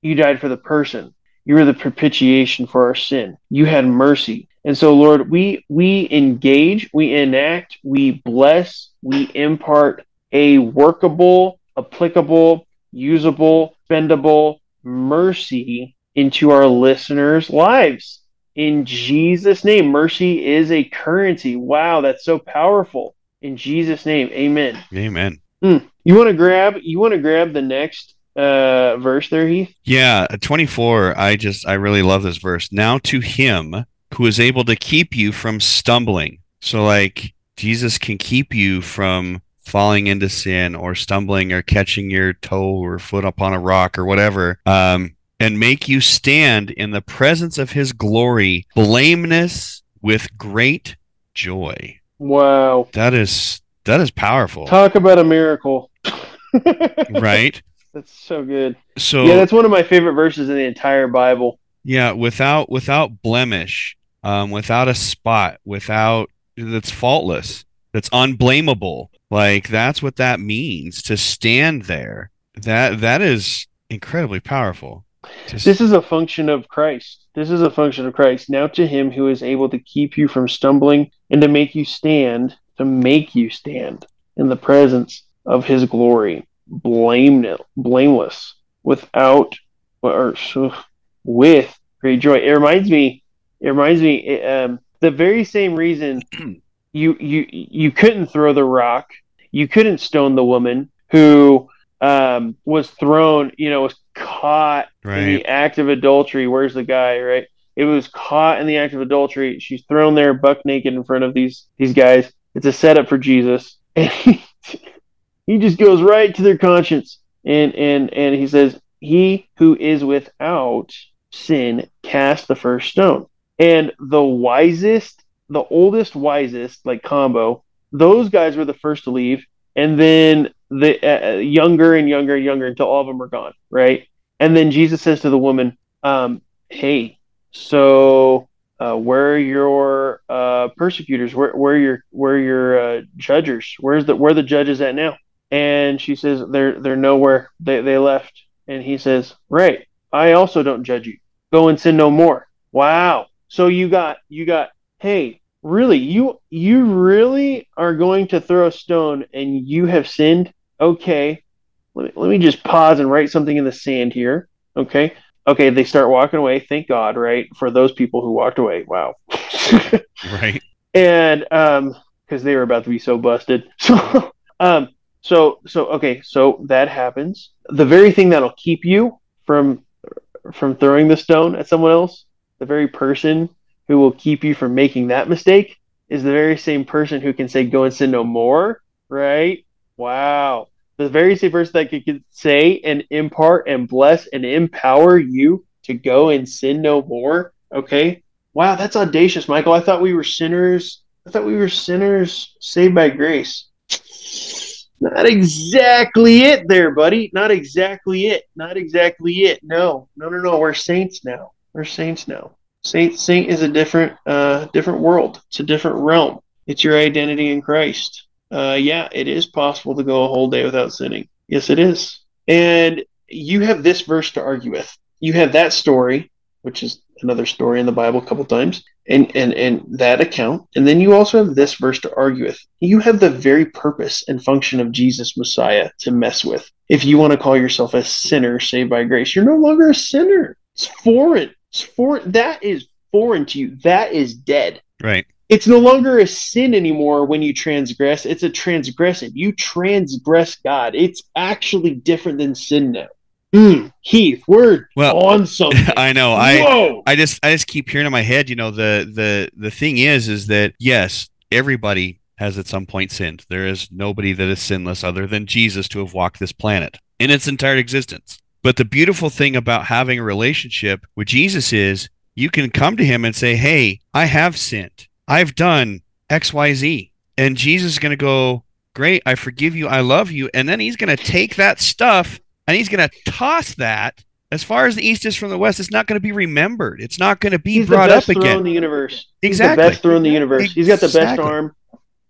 you died for the person. You were the propitiation for our sin. You had mercy. And so, Lord, we we engage, we enact, we bless, we impart a workable, applicable, usable, spendable mercy into our listeners' lives in Jesus' name. Mercy is a currency. Wow, that's so powerful. In Jesus' name, amen. Amen. You want to grab you want to grab the next uh verse there, Heath? Yeah, uh, 24. I just, I really love this verse. Now to him who is able to keep you from stumbling. So, like, Jesus can keep you from falling into sin or stumbling or catching your toe or foot upon a rock or whatever. Um, and make you stand in the presence of his glory, blameless with great joy. Wow. That is, that is powerful, Talk about a miracle. right? That's so good. So, Yeah, that's one of my favorite verses in the entire Bible. Yeah, without without blemish, um, without a spot, without that's faultless, that's unblameable. Like that's what that means to stand there. That that is incredibly powerful. Just- This is a function of Christ. This is a function of Christ. Now to him who is able to keep you from stumbling and to make you stand, to make you stand in the presence of his glory, blameless, blameless, without or with great joy. It reminds me. It reminds me. um, the very same reason you you you couldn't throw the rock, you couldn't stone the woman who um, was thrown. You know, was caught in the act of adultery. Where's the guy? Right? It was caught in the act of adultery. She's thrown there, buck naked, in front of these these guys. It's a setup for Jesus, and he, he just goes right to their conscience, and and and he says, "He who is without sin cast the first stone." And the wisest, the oldest, wisest, like combo, those guys were the first to leave, and then the uh, younger and younger and younger until all of them are gone, right? And then Jesus says to the woman, um, "Hey, so uh, where are your uh, persecutors? Where, where are your where are your uh, judges? Where's the where are the judges at now?" And she says, "They're they're nowhere. They they left." And he says, "Right. I also don't judge you. Go and sin no more." Wow. so you got you got hey, really you you really are going to throw a stone and you have sinned? Okay. Let me, let me just pause and write something in the sand here. Okay. Okay, they start walking away. Thank God, right? For those people who walked away. Wow. right. And um because they were about to be so busted. So um so so okay, so that happens. The very thing that'll keep you from from throwing the stone at someone else, the very person who will keep you from making that mistake is the very same person who can say go and sin no more, right? Wow. The very same person that could say and impart and bless and empower you to go and sin no more. Okay. Wow, that's audacious, Michael. I thought we were sinners. I thought we were sinners saved by grace. Not exactly it there, buddy. Not exactly it. Not exactly it. No, no, no, no. We're saints now. We're saints now. Saint Saint is a different uh different world. It's a different realm. It's your identity in Christ. Uh yeah, it is possible to go a whole day without sinning. Yes, it is. And you have this verse to argue with. You have that story, which is another story in the Bible a couple times, and, and, and that account. And then you also have this verse to argue with. You have the very purpose and function of Jesus Messiah to mess with. If you want to call yourself a sinner saved by grace, you're no longer a sinner. It's foreign. It's foreign. That is foreign to you. That is dead. Right. It's no longer a sin anymore when you transgress. It's a transgression. You transgress God. It's actually different than sin now. Mm, Heath, we're Well, on something. I know. I I just I just keep hearing in my head, you know, the the the thing is is that yes, everybody has at some point sinned. There is nobody that is sinless other than Jesus to have walked this planet in its entire existence. But the beautiful thing about having a relationship with Jesus is you can come to him and say, "Hey, I have sinned. I've done XYZ." And Jesus is going to go, "Great, I forgive you. I love you." And then he's going to take that stuff and he's going to toss that as far as the east is from the west, it's not going to be remembered. It's not going to be He's the brought best up throw in again. the universe. He's Exactly. the best throw in the universe. He's got the best Exactly. arm.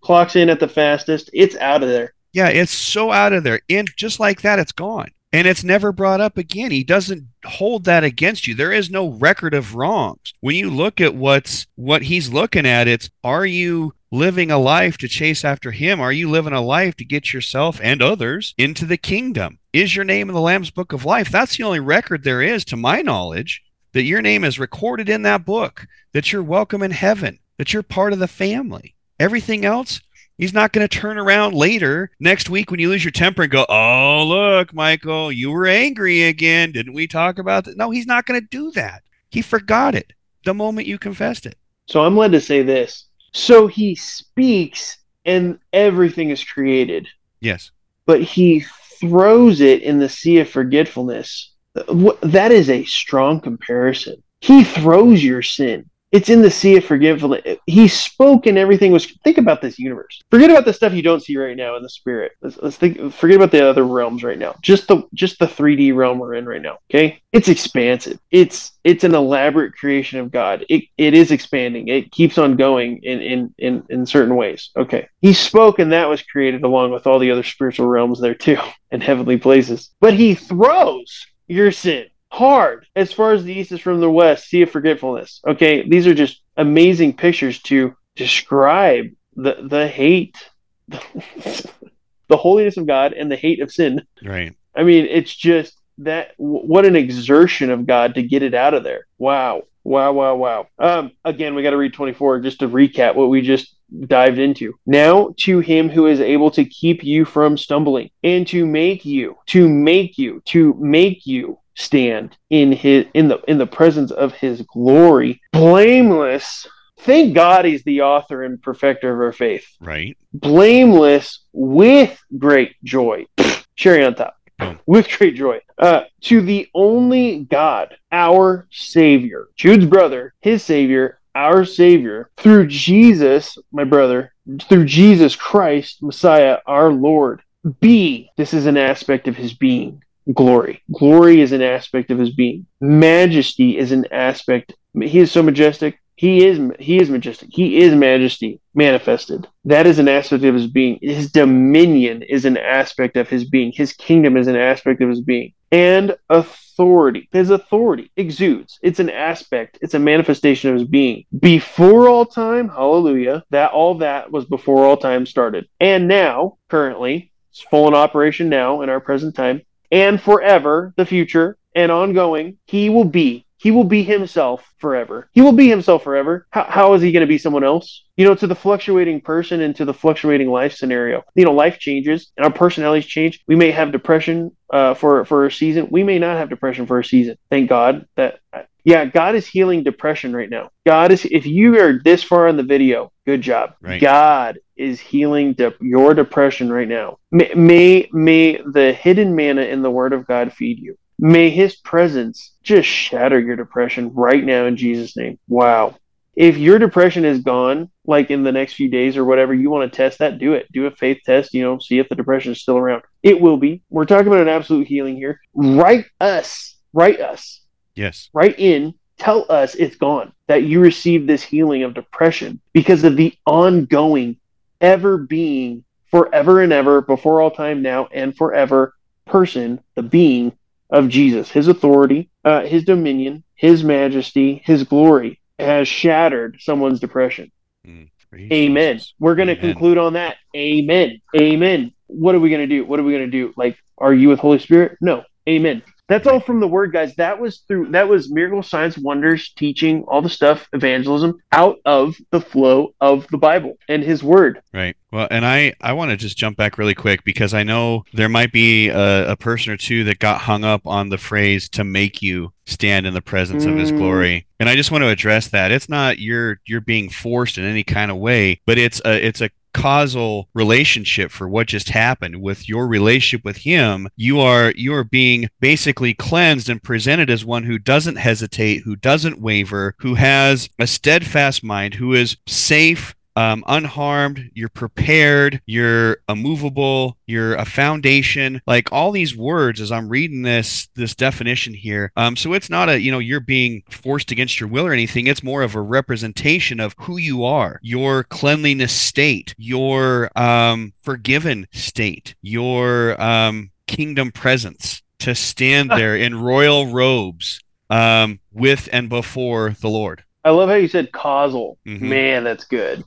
Clocks in at the fastest. It's out of there. Yeah, it's so out of there. And just like that, it's gone. And it's never brought up again. He doesn't hold that against you. There is no record of wrongs. When you look at what's what he's looking at, it's are you living a life to chase after him? Are you living a life to get yourself and others into the kingdom? Is your name in the Lamb's book of life? That's the only record there is, to my knowledge, that your name is recorded in that book, that you're welcome in heaven, that you're part of the family. Everything else, He's not going to turn around later next week when you lose your temper and go, "Oh, look, Michael, you were angry again. Didn't we talk about that?" No, he's not going to do that. He forgot it the moment you confessed it. So I'm led to say this. So he speaks and everything is created, Yes. but he throws it in the sea of forgetfulness. That is a strong comparison. He throws your sin. It's in the sea of forgiveness. He spoke and everything was. Think about this universe. Forget about the stuff you don't see right now in the spirit. Let's, let's think. Forget about the other realms right now. Just the just the 3D realm we're in right now. Okay, it's expansive. It's it's an elaborate creation of God. It it is expanding. It keeps on going in in in in certain ways. Okay, He spoke and that was created along with all the other spiritual realms there too and heavenly places. But He throws your sin hard as far as the east is from the west. Sea of forgetfulness. Okay these are just amazing pictures to describe the the hate the holiness of god and the hate of sin. Right. i mean it's just that what an exertion of god to get it out of there. Wow. Wow wow wow. Um again we got to read 24 just to recap what we just dived into. Now to him who is able to keep you from stumbling and to make you to make you to make you stand in his in the in the presence of his glory blameless. Thank god he's the author and perfecter of our faith. Right. blameless with great joy. Cherry on top. With great joy. Uh, to the only god our savior jude's brother his savior our savior through jesus my brother through jesus christ messiah our lord be this is an aspect of his being glory. Glory is an aspect of his being. Majesty is an aspect. He is so majestic. He is he is majestic. He is majesty manifested. That is an aspect of his being. His dominion is an aspect of his being. His kingdom is an aspect of his being. And authority. His authority exudes. It's an aspect, it's a manifestation of his being. Before all time, hallelujah, that all that was before all time started. And now, currently, it's full in operation now in our present time, and forever, the future, and ongoing, he will be he will be himself forever. He will be himself forever. How, how is he going to be someone else? You know, to the fluctuating person and to the fluctuating life scenario. You know, life changes and our personalities change. We may have depression uh, for for a season. We may not have depression for a season. Thank God that. Yeah, God is healing depression right now. God is. If you are this far in the video, good job. Right. God is healing de- your depression right now. May, may may the hidden manna in the Word of God feed you. May his presence just shatter your depression right now in Jesus' name. Wow. If your depression is gone, like in the next few days or whatever, you want to test that, do it. Do a faith test, you know, see if the depression is still around. It will be. We're talking about an absolute healing here. Write us, write us, Yes. write in, tell us it's gone, that you received this healing of depression because of the ongoing, ever being, forever and ever, before all time now and forever person, the being of Jesus. His authority, uh, his dominion, his majesty, his glory has shattered someone's depression. Praise Amen. Jesus. We're going to conclude on that. Amen. Amen. What are we going to do? What are we going to do? Like, are you with Holy Spirit? No. Amen. That's all from the word, guys. That was through that was miracle, science, wonders, teaching, all the stuff, evangelism, out of the flow of the Bible and His Word. Right. Well, and I, I want to just jump back really quick because I know there might be a, a person or two that got hung up on the phrase to make you stand in the presence of his Mm. glory. And I just want to address that. It's not you're you're being forced in any kind of way, but it's a it's a causal relationship for what just happened. With your relationship with him you are you are being basically cleansed and presented as one who doesn't hesitate who doesn't waver who has a steadfast mind who is safe um, unharmed, you're prepared, you're immovable, you're a foundation. Like all these words, as I'm reading this this definition here. Um, so it's not a you know you're being forced against your will or anything. It's more of a representation of who you are, your cleanliness state, your um, forgiven state, your um, kingdom presence to stand there in royal robes um, with and before the Lord. I love how you said causal. Mhm. Man, that's good.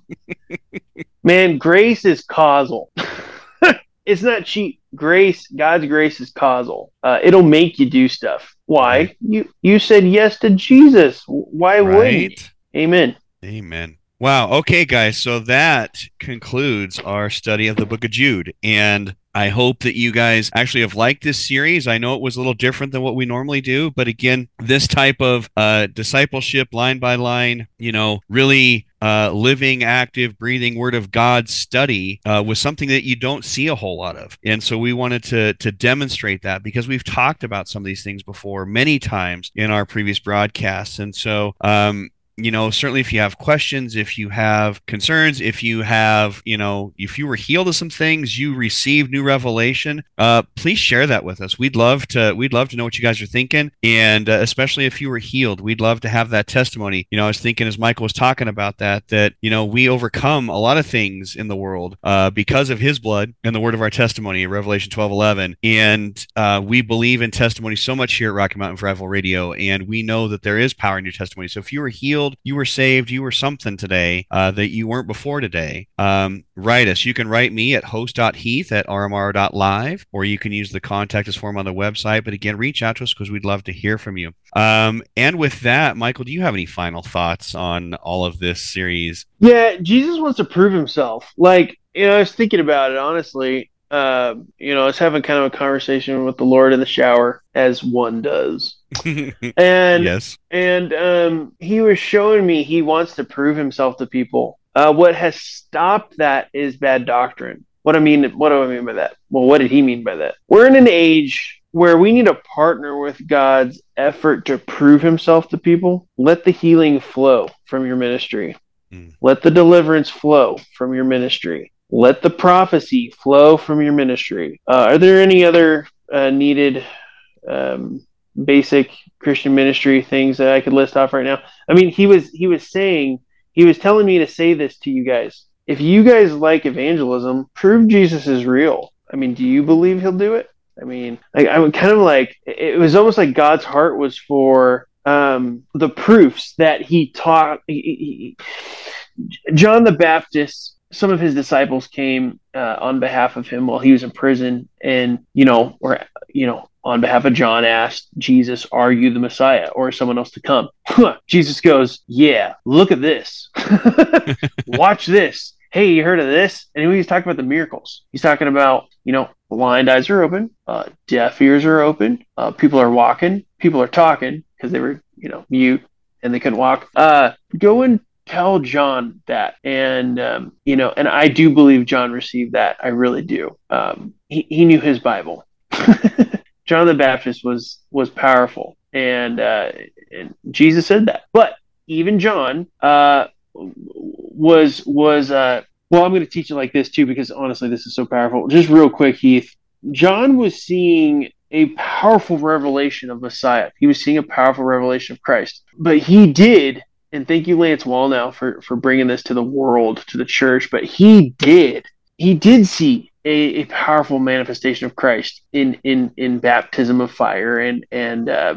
Man, grace is causal. it's not cheap. Grace, God's grace is causal. Uh, it'll make you do stuff. Why? Right. You you said yes to Jesus. Why wouldn't? you? Amen. Amen. Wow. Okay, guys. So that concludes our study of the book of Jude. And I hope that you guys actually have liked this series. I know it was a little different than what we normally do, but again, this type of uh, discipleship, line by line, you know, really uh, living, active, breathing Word of God study uh, was something that you don't see a whole lot of, and so we wanted to to demonstrate that because we've talked about some of these things before many times in our previous broadcasts, and so um, you know certainly if you have questions if you have concerns if you have you know if you were healed of some things you received new revelation uh please share that with us. We'd love to we'd love to know what you guys are thinking. And uh, especially if you were healed we'd love to have that testimony. You know i was thinking as michael was talking about that that you know we overcome a lot of things in the world uh because of his blood and the word of our testimony revelation 12 11 and uh we believe in testimony so much here at rocky mountain revival radio. And we know that there is power in your testimony. So if you were healed you were saved, you were something today uh, that you weren't before today, um, write us. You can write me at host.heath at rmrr.live, or you can use the contact us form on the website. But again, reach out to us because we'd love to hear from you. Um, and with that, Michael, do you have any final thoughts on all of this series? Yeah, Jesus wants to prove himself. Like, you know, I was thinking about it honestly. Uh, you know, I was having kind of a conversation with the Lord in the shower, as one does. And yes. and um, he was showing me he wants to prove himself to people. Uh, what has stopped that is bad doctrine. What I mean, what do I mean by that? Well, what did he mean by that? We're in an age where we need to partner with God's effort to prove himself to people. Let the healing flow from your ministry. Mm. Let the deliverance flow from your ministry. Let the prophecy flow from your ministry. Uh, are there any other uh, needed um, basic Christian ministry things that I could list off right now. I mean, he was he was saying he was telling me to say this to you guys. If you guys like evangelism, prove Jesus is real. I mean, do you believe he'll do it? I mean, like I would kind of like it was almost like God's heart was for um, the proofs that he taught. He, he, John the Baptist, some of his disciples came uh, on behalf of him while he was in prison, and you know, or you know, on behalf of John, asked Jesus, "Are you the Messiah, or someone else to come?" Jesus goes, "Yeah, look at this. Watch this." Hey, you heard of this? And he's talking about the miracles. He's talking about, you know, blind eyes are open, uh, deaf ears are open, uh, people are walking, people are talking because they were, you know, mute and they couldn't walk. Uh, go and tell John that. And, um, you know, and I do believe John received that. I really do. Um, he, he knew his Bible. John the Baptist was was powerful, and, uh, and Jesus said that. But even John uh, was was uh, well. I'm going to teach it like this too because honestly, this is so powerful. Just real quick, Heath. John was seeing a powerful revelation of Messiah. He was seeing a powerful revelation of Christ, but he did. And thank you, Lance Wallnau, for for bringing this to the world, to the church. But he did. He did see a, a, powerful manifestation of Christ in in in baptism of fire and and uh,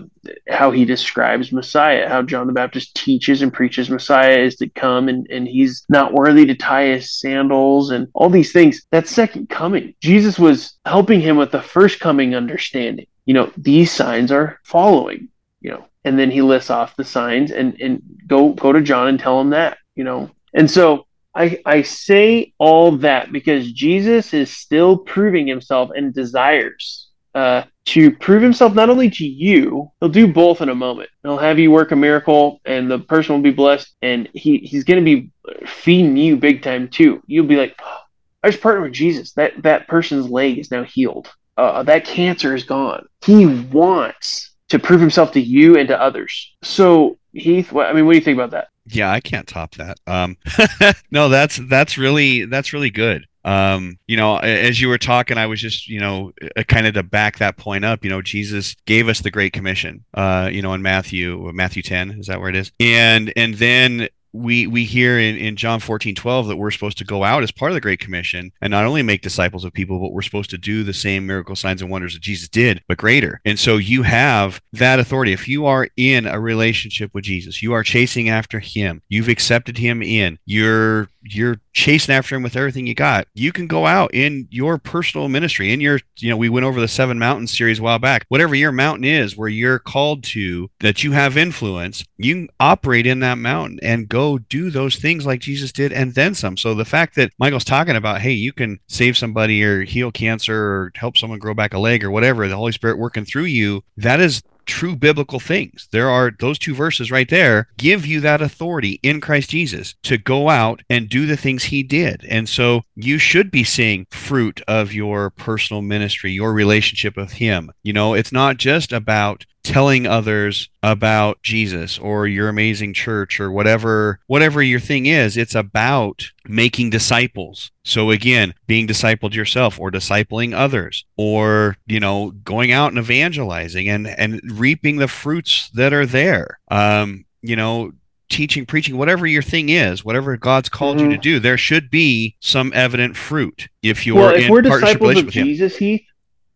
how he describes Messiah, how John the Baptist teaches and preaches Messiah is to come and and he's not worthy to tie his sandals and all these things. That second coming, Jesus was helping him with the first coming understanding. You know, these signs are following. You know, and then he lists off the signs and and go go to John and tell him that. You know, and so I, I say all that because Jesus is still proving himself and desires uh, to prove himself not only to you, he'll do both in a moment. He'll have you work a miracle and the person will be blessed, and he, he's going to be feeding you big time too. You'll be like, oh, I just partnered with Jesus. That, that person's leg is now healed. Uh, that cancer is gone. He wants to prove himself to you and to others. So, Heath, I mean, what do you think about that? Yeah, I can't top that. Um, no, that's that's really that's really good. Um, you know, as you were talking, I was just, you know, uh, kind of to back that point up. You know, Jesus gave us the Great Commission. Uh, you know, in Matthew, Matthew ten, is that where it is? And and then we we hear in, in John 14, 12 that we're supposed to go out as part of the Great Commission and not only make disciples of people, but we're supposed to do the same miracle signs and wonders that Jesus did, but greater. And so you have that authority. If you are in a relationship with Jesus, you are chasing after him, you've accepted him in, you're you're chasing after him with everything you got, you can go out in your personal ministry, in your, you know, we went over the Seven Mountains series a while back. Whatever your mountain is where you're called to, that you have influence, you operate in that mountain and go do those things like Jesus did and then some. So the fact that Michael's talking about, hey, you can save somebody or heal cancer or help someone grow back a leg or whatever, the Holy Spirit working through you, that is true biblical things. There are those two verses right there give you that authority in Christ Jesus to go out and do the things he did. And so you should be seeing fruit of your personal ministry, your relationship with him. You know, it's not just about telling others about Jesus or your amazing church or whatever whatever your thing is it's about making disciples so again being discipled yourself or discipling others or you know going out and evangelizing and and reaping the fruits that are there um you know teaching preaching whatever your thing is whatever god's called mm-hmm. you to mm-hmm. do there should be some evident fruit if you're well, if in we're disciples of jesus he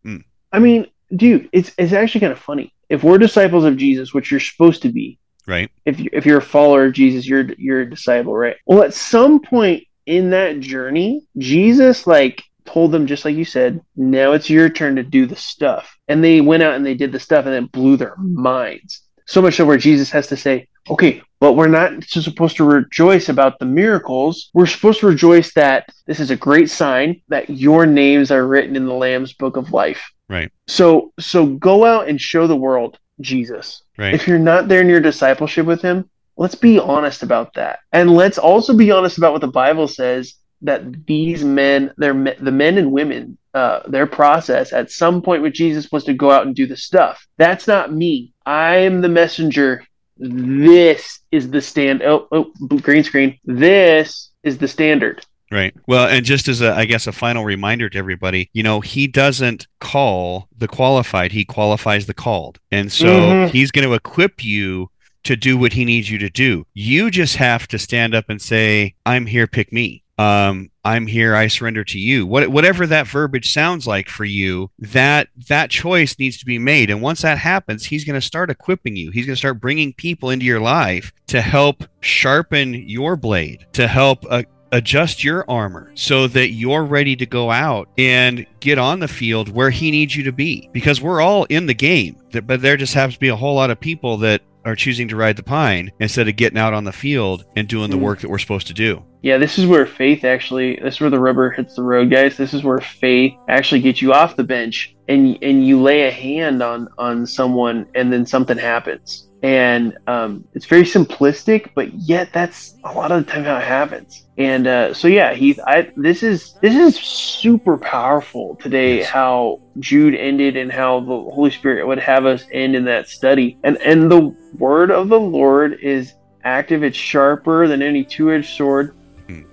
mm. i mean dude it's it's actually kind of funny if we're disciples of Jesus, which you're supposed to be, right? If you, if you're a follower of Jesus, you're you're a disciple, right? Well, at some point in that journey, Jesus like told them just like you said, now it's your turn to do the stuff. And they went out and they did the stuff and it blew their minds. So much so where Jesus has to say, okay, but we're not supposed to rejoice about the miracles. We're supposed to rejoice that this is a great sign that your names are written in the Lamb's book of life. Right. So so go out and show the world Jesus. Right. If you're not there in your discipleship with him, let's be honest about that. And let's also be honest about what the Bible says that these men, they're the men and women, uh, their process at some point with Jesus was to go out and do the stuff. That's not me. I'm the messenger. This is the stand. Oh, oh, green screen. This is the standard. Right. Well, and just as a, I guess, a final reminder to everybody, you know, he doesn't call the qualified; he qualifies the called, and so mm-hmm. he's going to equip you to do what he needs you to do. You just have to stand up and say, "I'm here. Pick me." um, I'm here, I surrender to you. What, whatever that verbiage sounds like for you, that that choice needs to be made. And once that happens, he's going to start equipping you. He's going to start bringing people into your life to help sharpen your blade, to help uh, adjust your armor so that you're ready to go out and get on the field where he needs you to be. Because we're all in the game, but there just happens to be a whole lot of people that are choosing to ride the pine instead of getting out on the field and doing the Mm. work that we're supposed to do. Yeah, this is where faith actually. This is where the rubber hits the road, guys. This is where faith actually gets you off the bench, and and you lay a hand on on someone, and then something happens. And um, it's very simplistic, but yet that's a lot of the time how it happens. And uh, so yeah, Heath, I this is this is super powerful today. Yes. How Jude ended, and how the Holy Spirit would have us end in that study. And and the word of the Lord is active. It's sharper than any two-edged sword.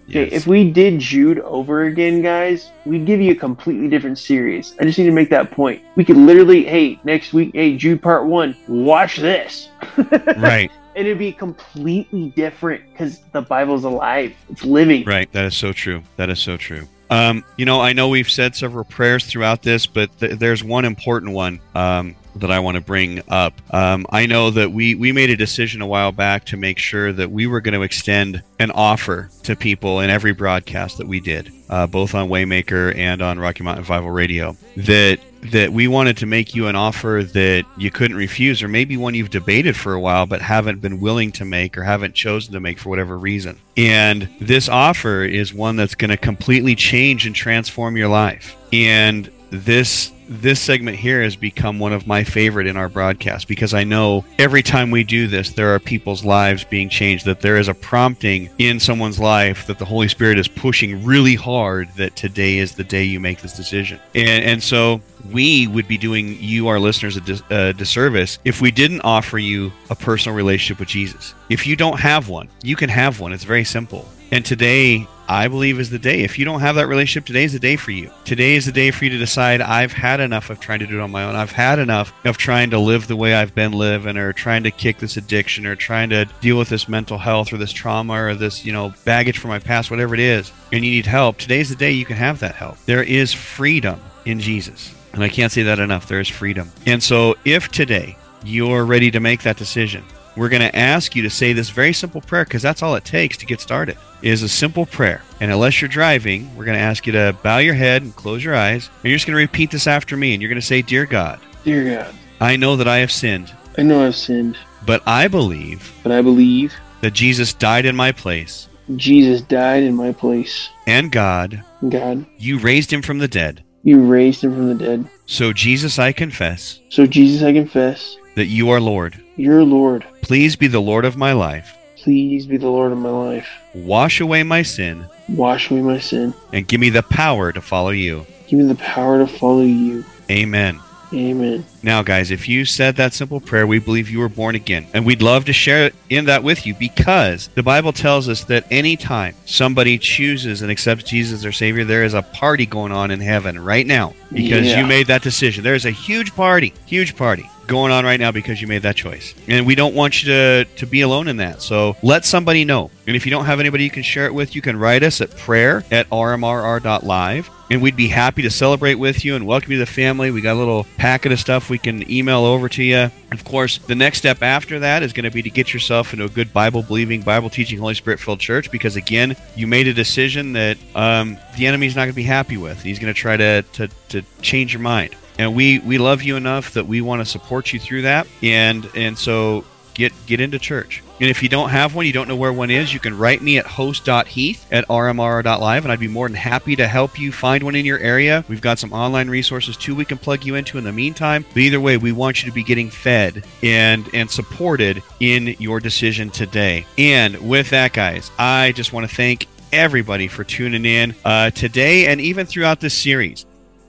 Yes. if we did Jude over again, guys, we'd give you a completely different series. I just need to make that point. We could literally, hey, next week, hey, Jude part one, watch this. right, And it'd be completely different because the Bible's alive, it's living. right. That is so true. That is so true. Um, you know, I know we've said several prayers throughout this, but th- there's one important one um, that I want to bring up. Um, I know that we we made a decision a while back to make sure that we were going to extend an offer to people in every broadcast that we did, uh, both on Waymaker and on Rocky Mountain Revival Radio. That that we wanted to make you an offer that you couldn't refuse, or maybe one you've debated for a while but haven't been willing to make or haven't chosen to make for whatever reason. And this offer is one that's going to completely change and transform your life. And this this segment here has become one of my favorite in our broadcast because I know every time we do this, there are people's lives being changed, that there is a prompting in someone's life that the Holy Spirit is pushing really hard that today is the day you make this decision. And, and so we would be doing you, our listeners, a, dis- a disservice if we didn't offer you a personal relationship with Jesus. If you don't have one, you can have one. It's very simple. And today, I believe is the day. If you don't have that relationship, today is the day for you. Today is the day for you to decide I've had enough of trying to do it on my own. I've had enough of trying to live the way I've been living or trying to kick this addiction or trying to deal with this mental health or this trauma or this, you know, baggage from my past, whatever it is. And you need help. Today's the day you can have that help. There is freedom in Jesus. And I can't say that enough. There is freedom. And so if today you're ready to make that decision, we're going to ask you to say this very simple prayer because that's all it takes to get started is a simple prayer and unless you're driving we're going to ask you to bow your head and close your eyes and you're just going to repeat this after me and you're going to say dear god Dear God, i know that i have sinned I know I've sinned, but i believe but I believe that jesus died in my place Jesus died in my place. and god God, you raised him from the dead you raised him from the dead. so jesus i confess So, Jesus, I confess, that you are lord you're Lord. please be the lord of my life Please be the Lord of my life. wash away my sin Wash away my sin. and give me the power to follow you Give me the power to follow you. amen Amen. Now, guys, if you said that simple prayer, we believe you were born again. And we'd love to share in that with you because the Bible tells us that anytime somebody chooses and accepts Jesus as their Savior, there is a party going on in heaven right now because Yeah. you made that decision. There's a huge party, huge party going on right now because you made that choice. And we don't want you to, to be alone in that. So let somebody know. And if you don't have anybody you can share it with, you can write us at prayer at rmrr.live and we'd be happy to celebrate with you and welcome you to the family. We got a little packet of stuff we can email over to you. Of course, the next step after that is going to be to get yourself into a good Bible believing, Bible teaching, Holy Spirit filled church because, again, you made a decision that um, the enemy's not going to be happy with. He's going to try to, to, to change your mind. And we, we love you enough that we want to support you through that. And, and so get get into church. And if you don't have one, you don't know where one is, you can write me at host.heath at rmrr.live, and I'd be more than happy to help you find one in your area. We've got some online resources too we can plug you into in the meantime. But either way, we want you to be getting fed and and supported in your decision today. And with that, guys, I just want to thank everybody for tuning in uh, today and even throughout this series.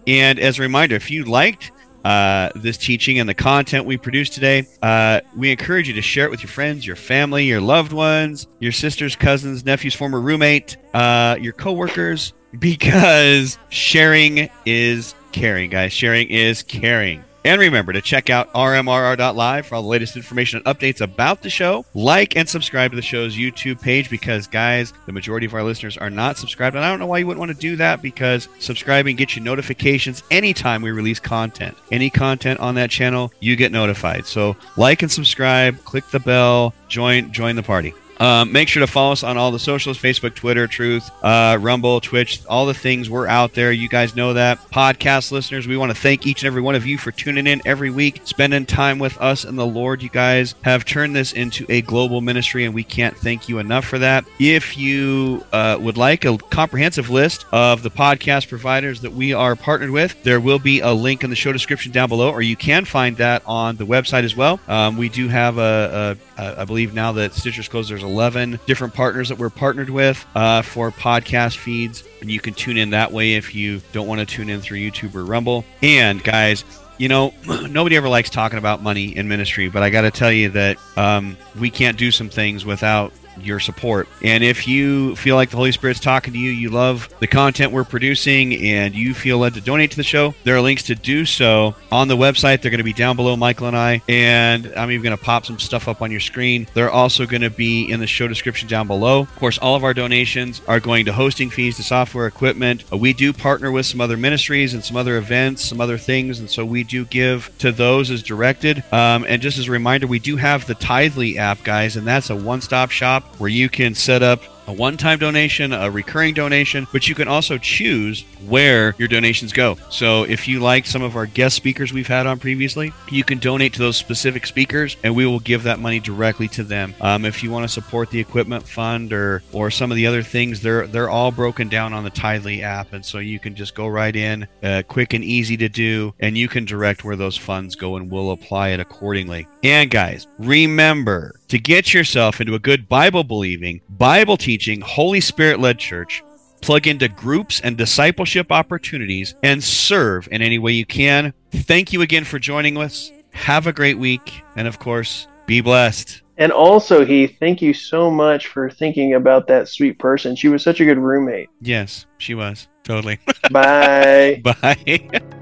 And as a reminder, if you liked uh, this teaching and the content we produced today, uh, we encourage you to share it with your friends, your family, your loved ones, your sisters, cousins, nephews, former roommate, uh, your coworkers, because sharing is caring, guys. Sharing is caring. And remember to check out rmrr.live for all the latest information and updates about the show. Like and subscribe to the show's YouTube page because, guys, the majority of our listeners are not subscribed. And I don't know why you wouldn't want to do that because subscribing gets you notifications anytime we release content. Any content on that channel, you get notified. So like and subscribe, click the bell, join join the party. Um, make sure to follow us on all the socials Facebook, Twitter, Truth, uh, Rumble, Twitch, all the things. We're out there. You guys know that. Podcast listeners, we want to thank each and every one of you for tuning in every week, spending time with us and the Lord. You guys have turned this into a global ministry, and we can't thank you enough for that. If you uh, would like a comprehensive list of the podcast providers that we are partnered with, there will be a link in the show description down below, or you can find that on the website as well. Um, we do have a, a, a, I believe now that Stitcher's closed, there's 11 different partners that we're partnered with uh, for podcast feeds. And you can tune in that way if you don't want to tune in through YouTube or Rumble. And guys, you know, nobody ever likes talking about money in ministry, but I got to tell you that um, we can't do some things without your support. And if you feel like the Holy Spirit's talking to you, you love the content we're producing, and you feel led to donate to the show, there are links to do so on the website. They're going to be down below Michael and I, and I'm even going to pop some stuff up on your screen. They're also going to be in the show description down below. Of course, all of our donations are going to hosting fees, to software equipment. We do partner with some other ministries and some other events, some other things, and so we do give to those as directed. Um, and just as a reminder, we do have the Tithely app, guys, and that's a one-stop shop where you can set up a one time donation, a recurring donation, but you can also choose where your donations go. So if you like some of our guest speakers we've had on previously, you can donate to those specific speakers and we will give that money directly to them. Um, if you want to support the equipment fund or, or some of the other things, they're, they're all broken down on the Tithely app. And so you can just go right in, uh, quick and easy to do, and you can direct where those funds go and we'll apply it accordingly. And guys, remember to get yourself into a good Bible believing, Bible teaching, Holy Spirit led church. Plug into groups and discipleship opportunities and serve in any way you can. Thank you again for joining us. Have a great week. And of course, be blessed. And also, Heath, thank you so much for thinking about that sweet person. She was such a good roommate. Yes, she was. Totally. Bye. Bye.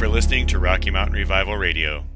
for listening to Rocky Mountain Revival Radio.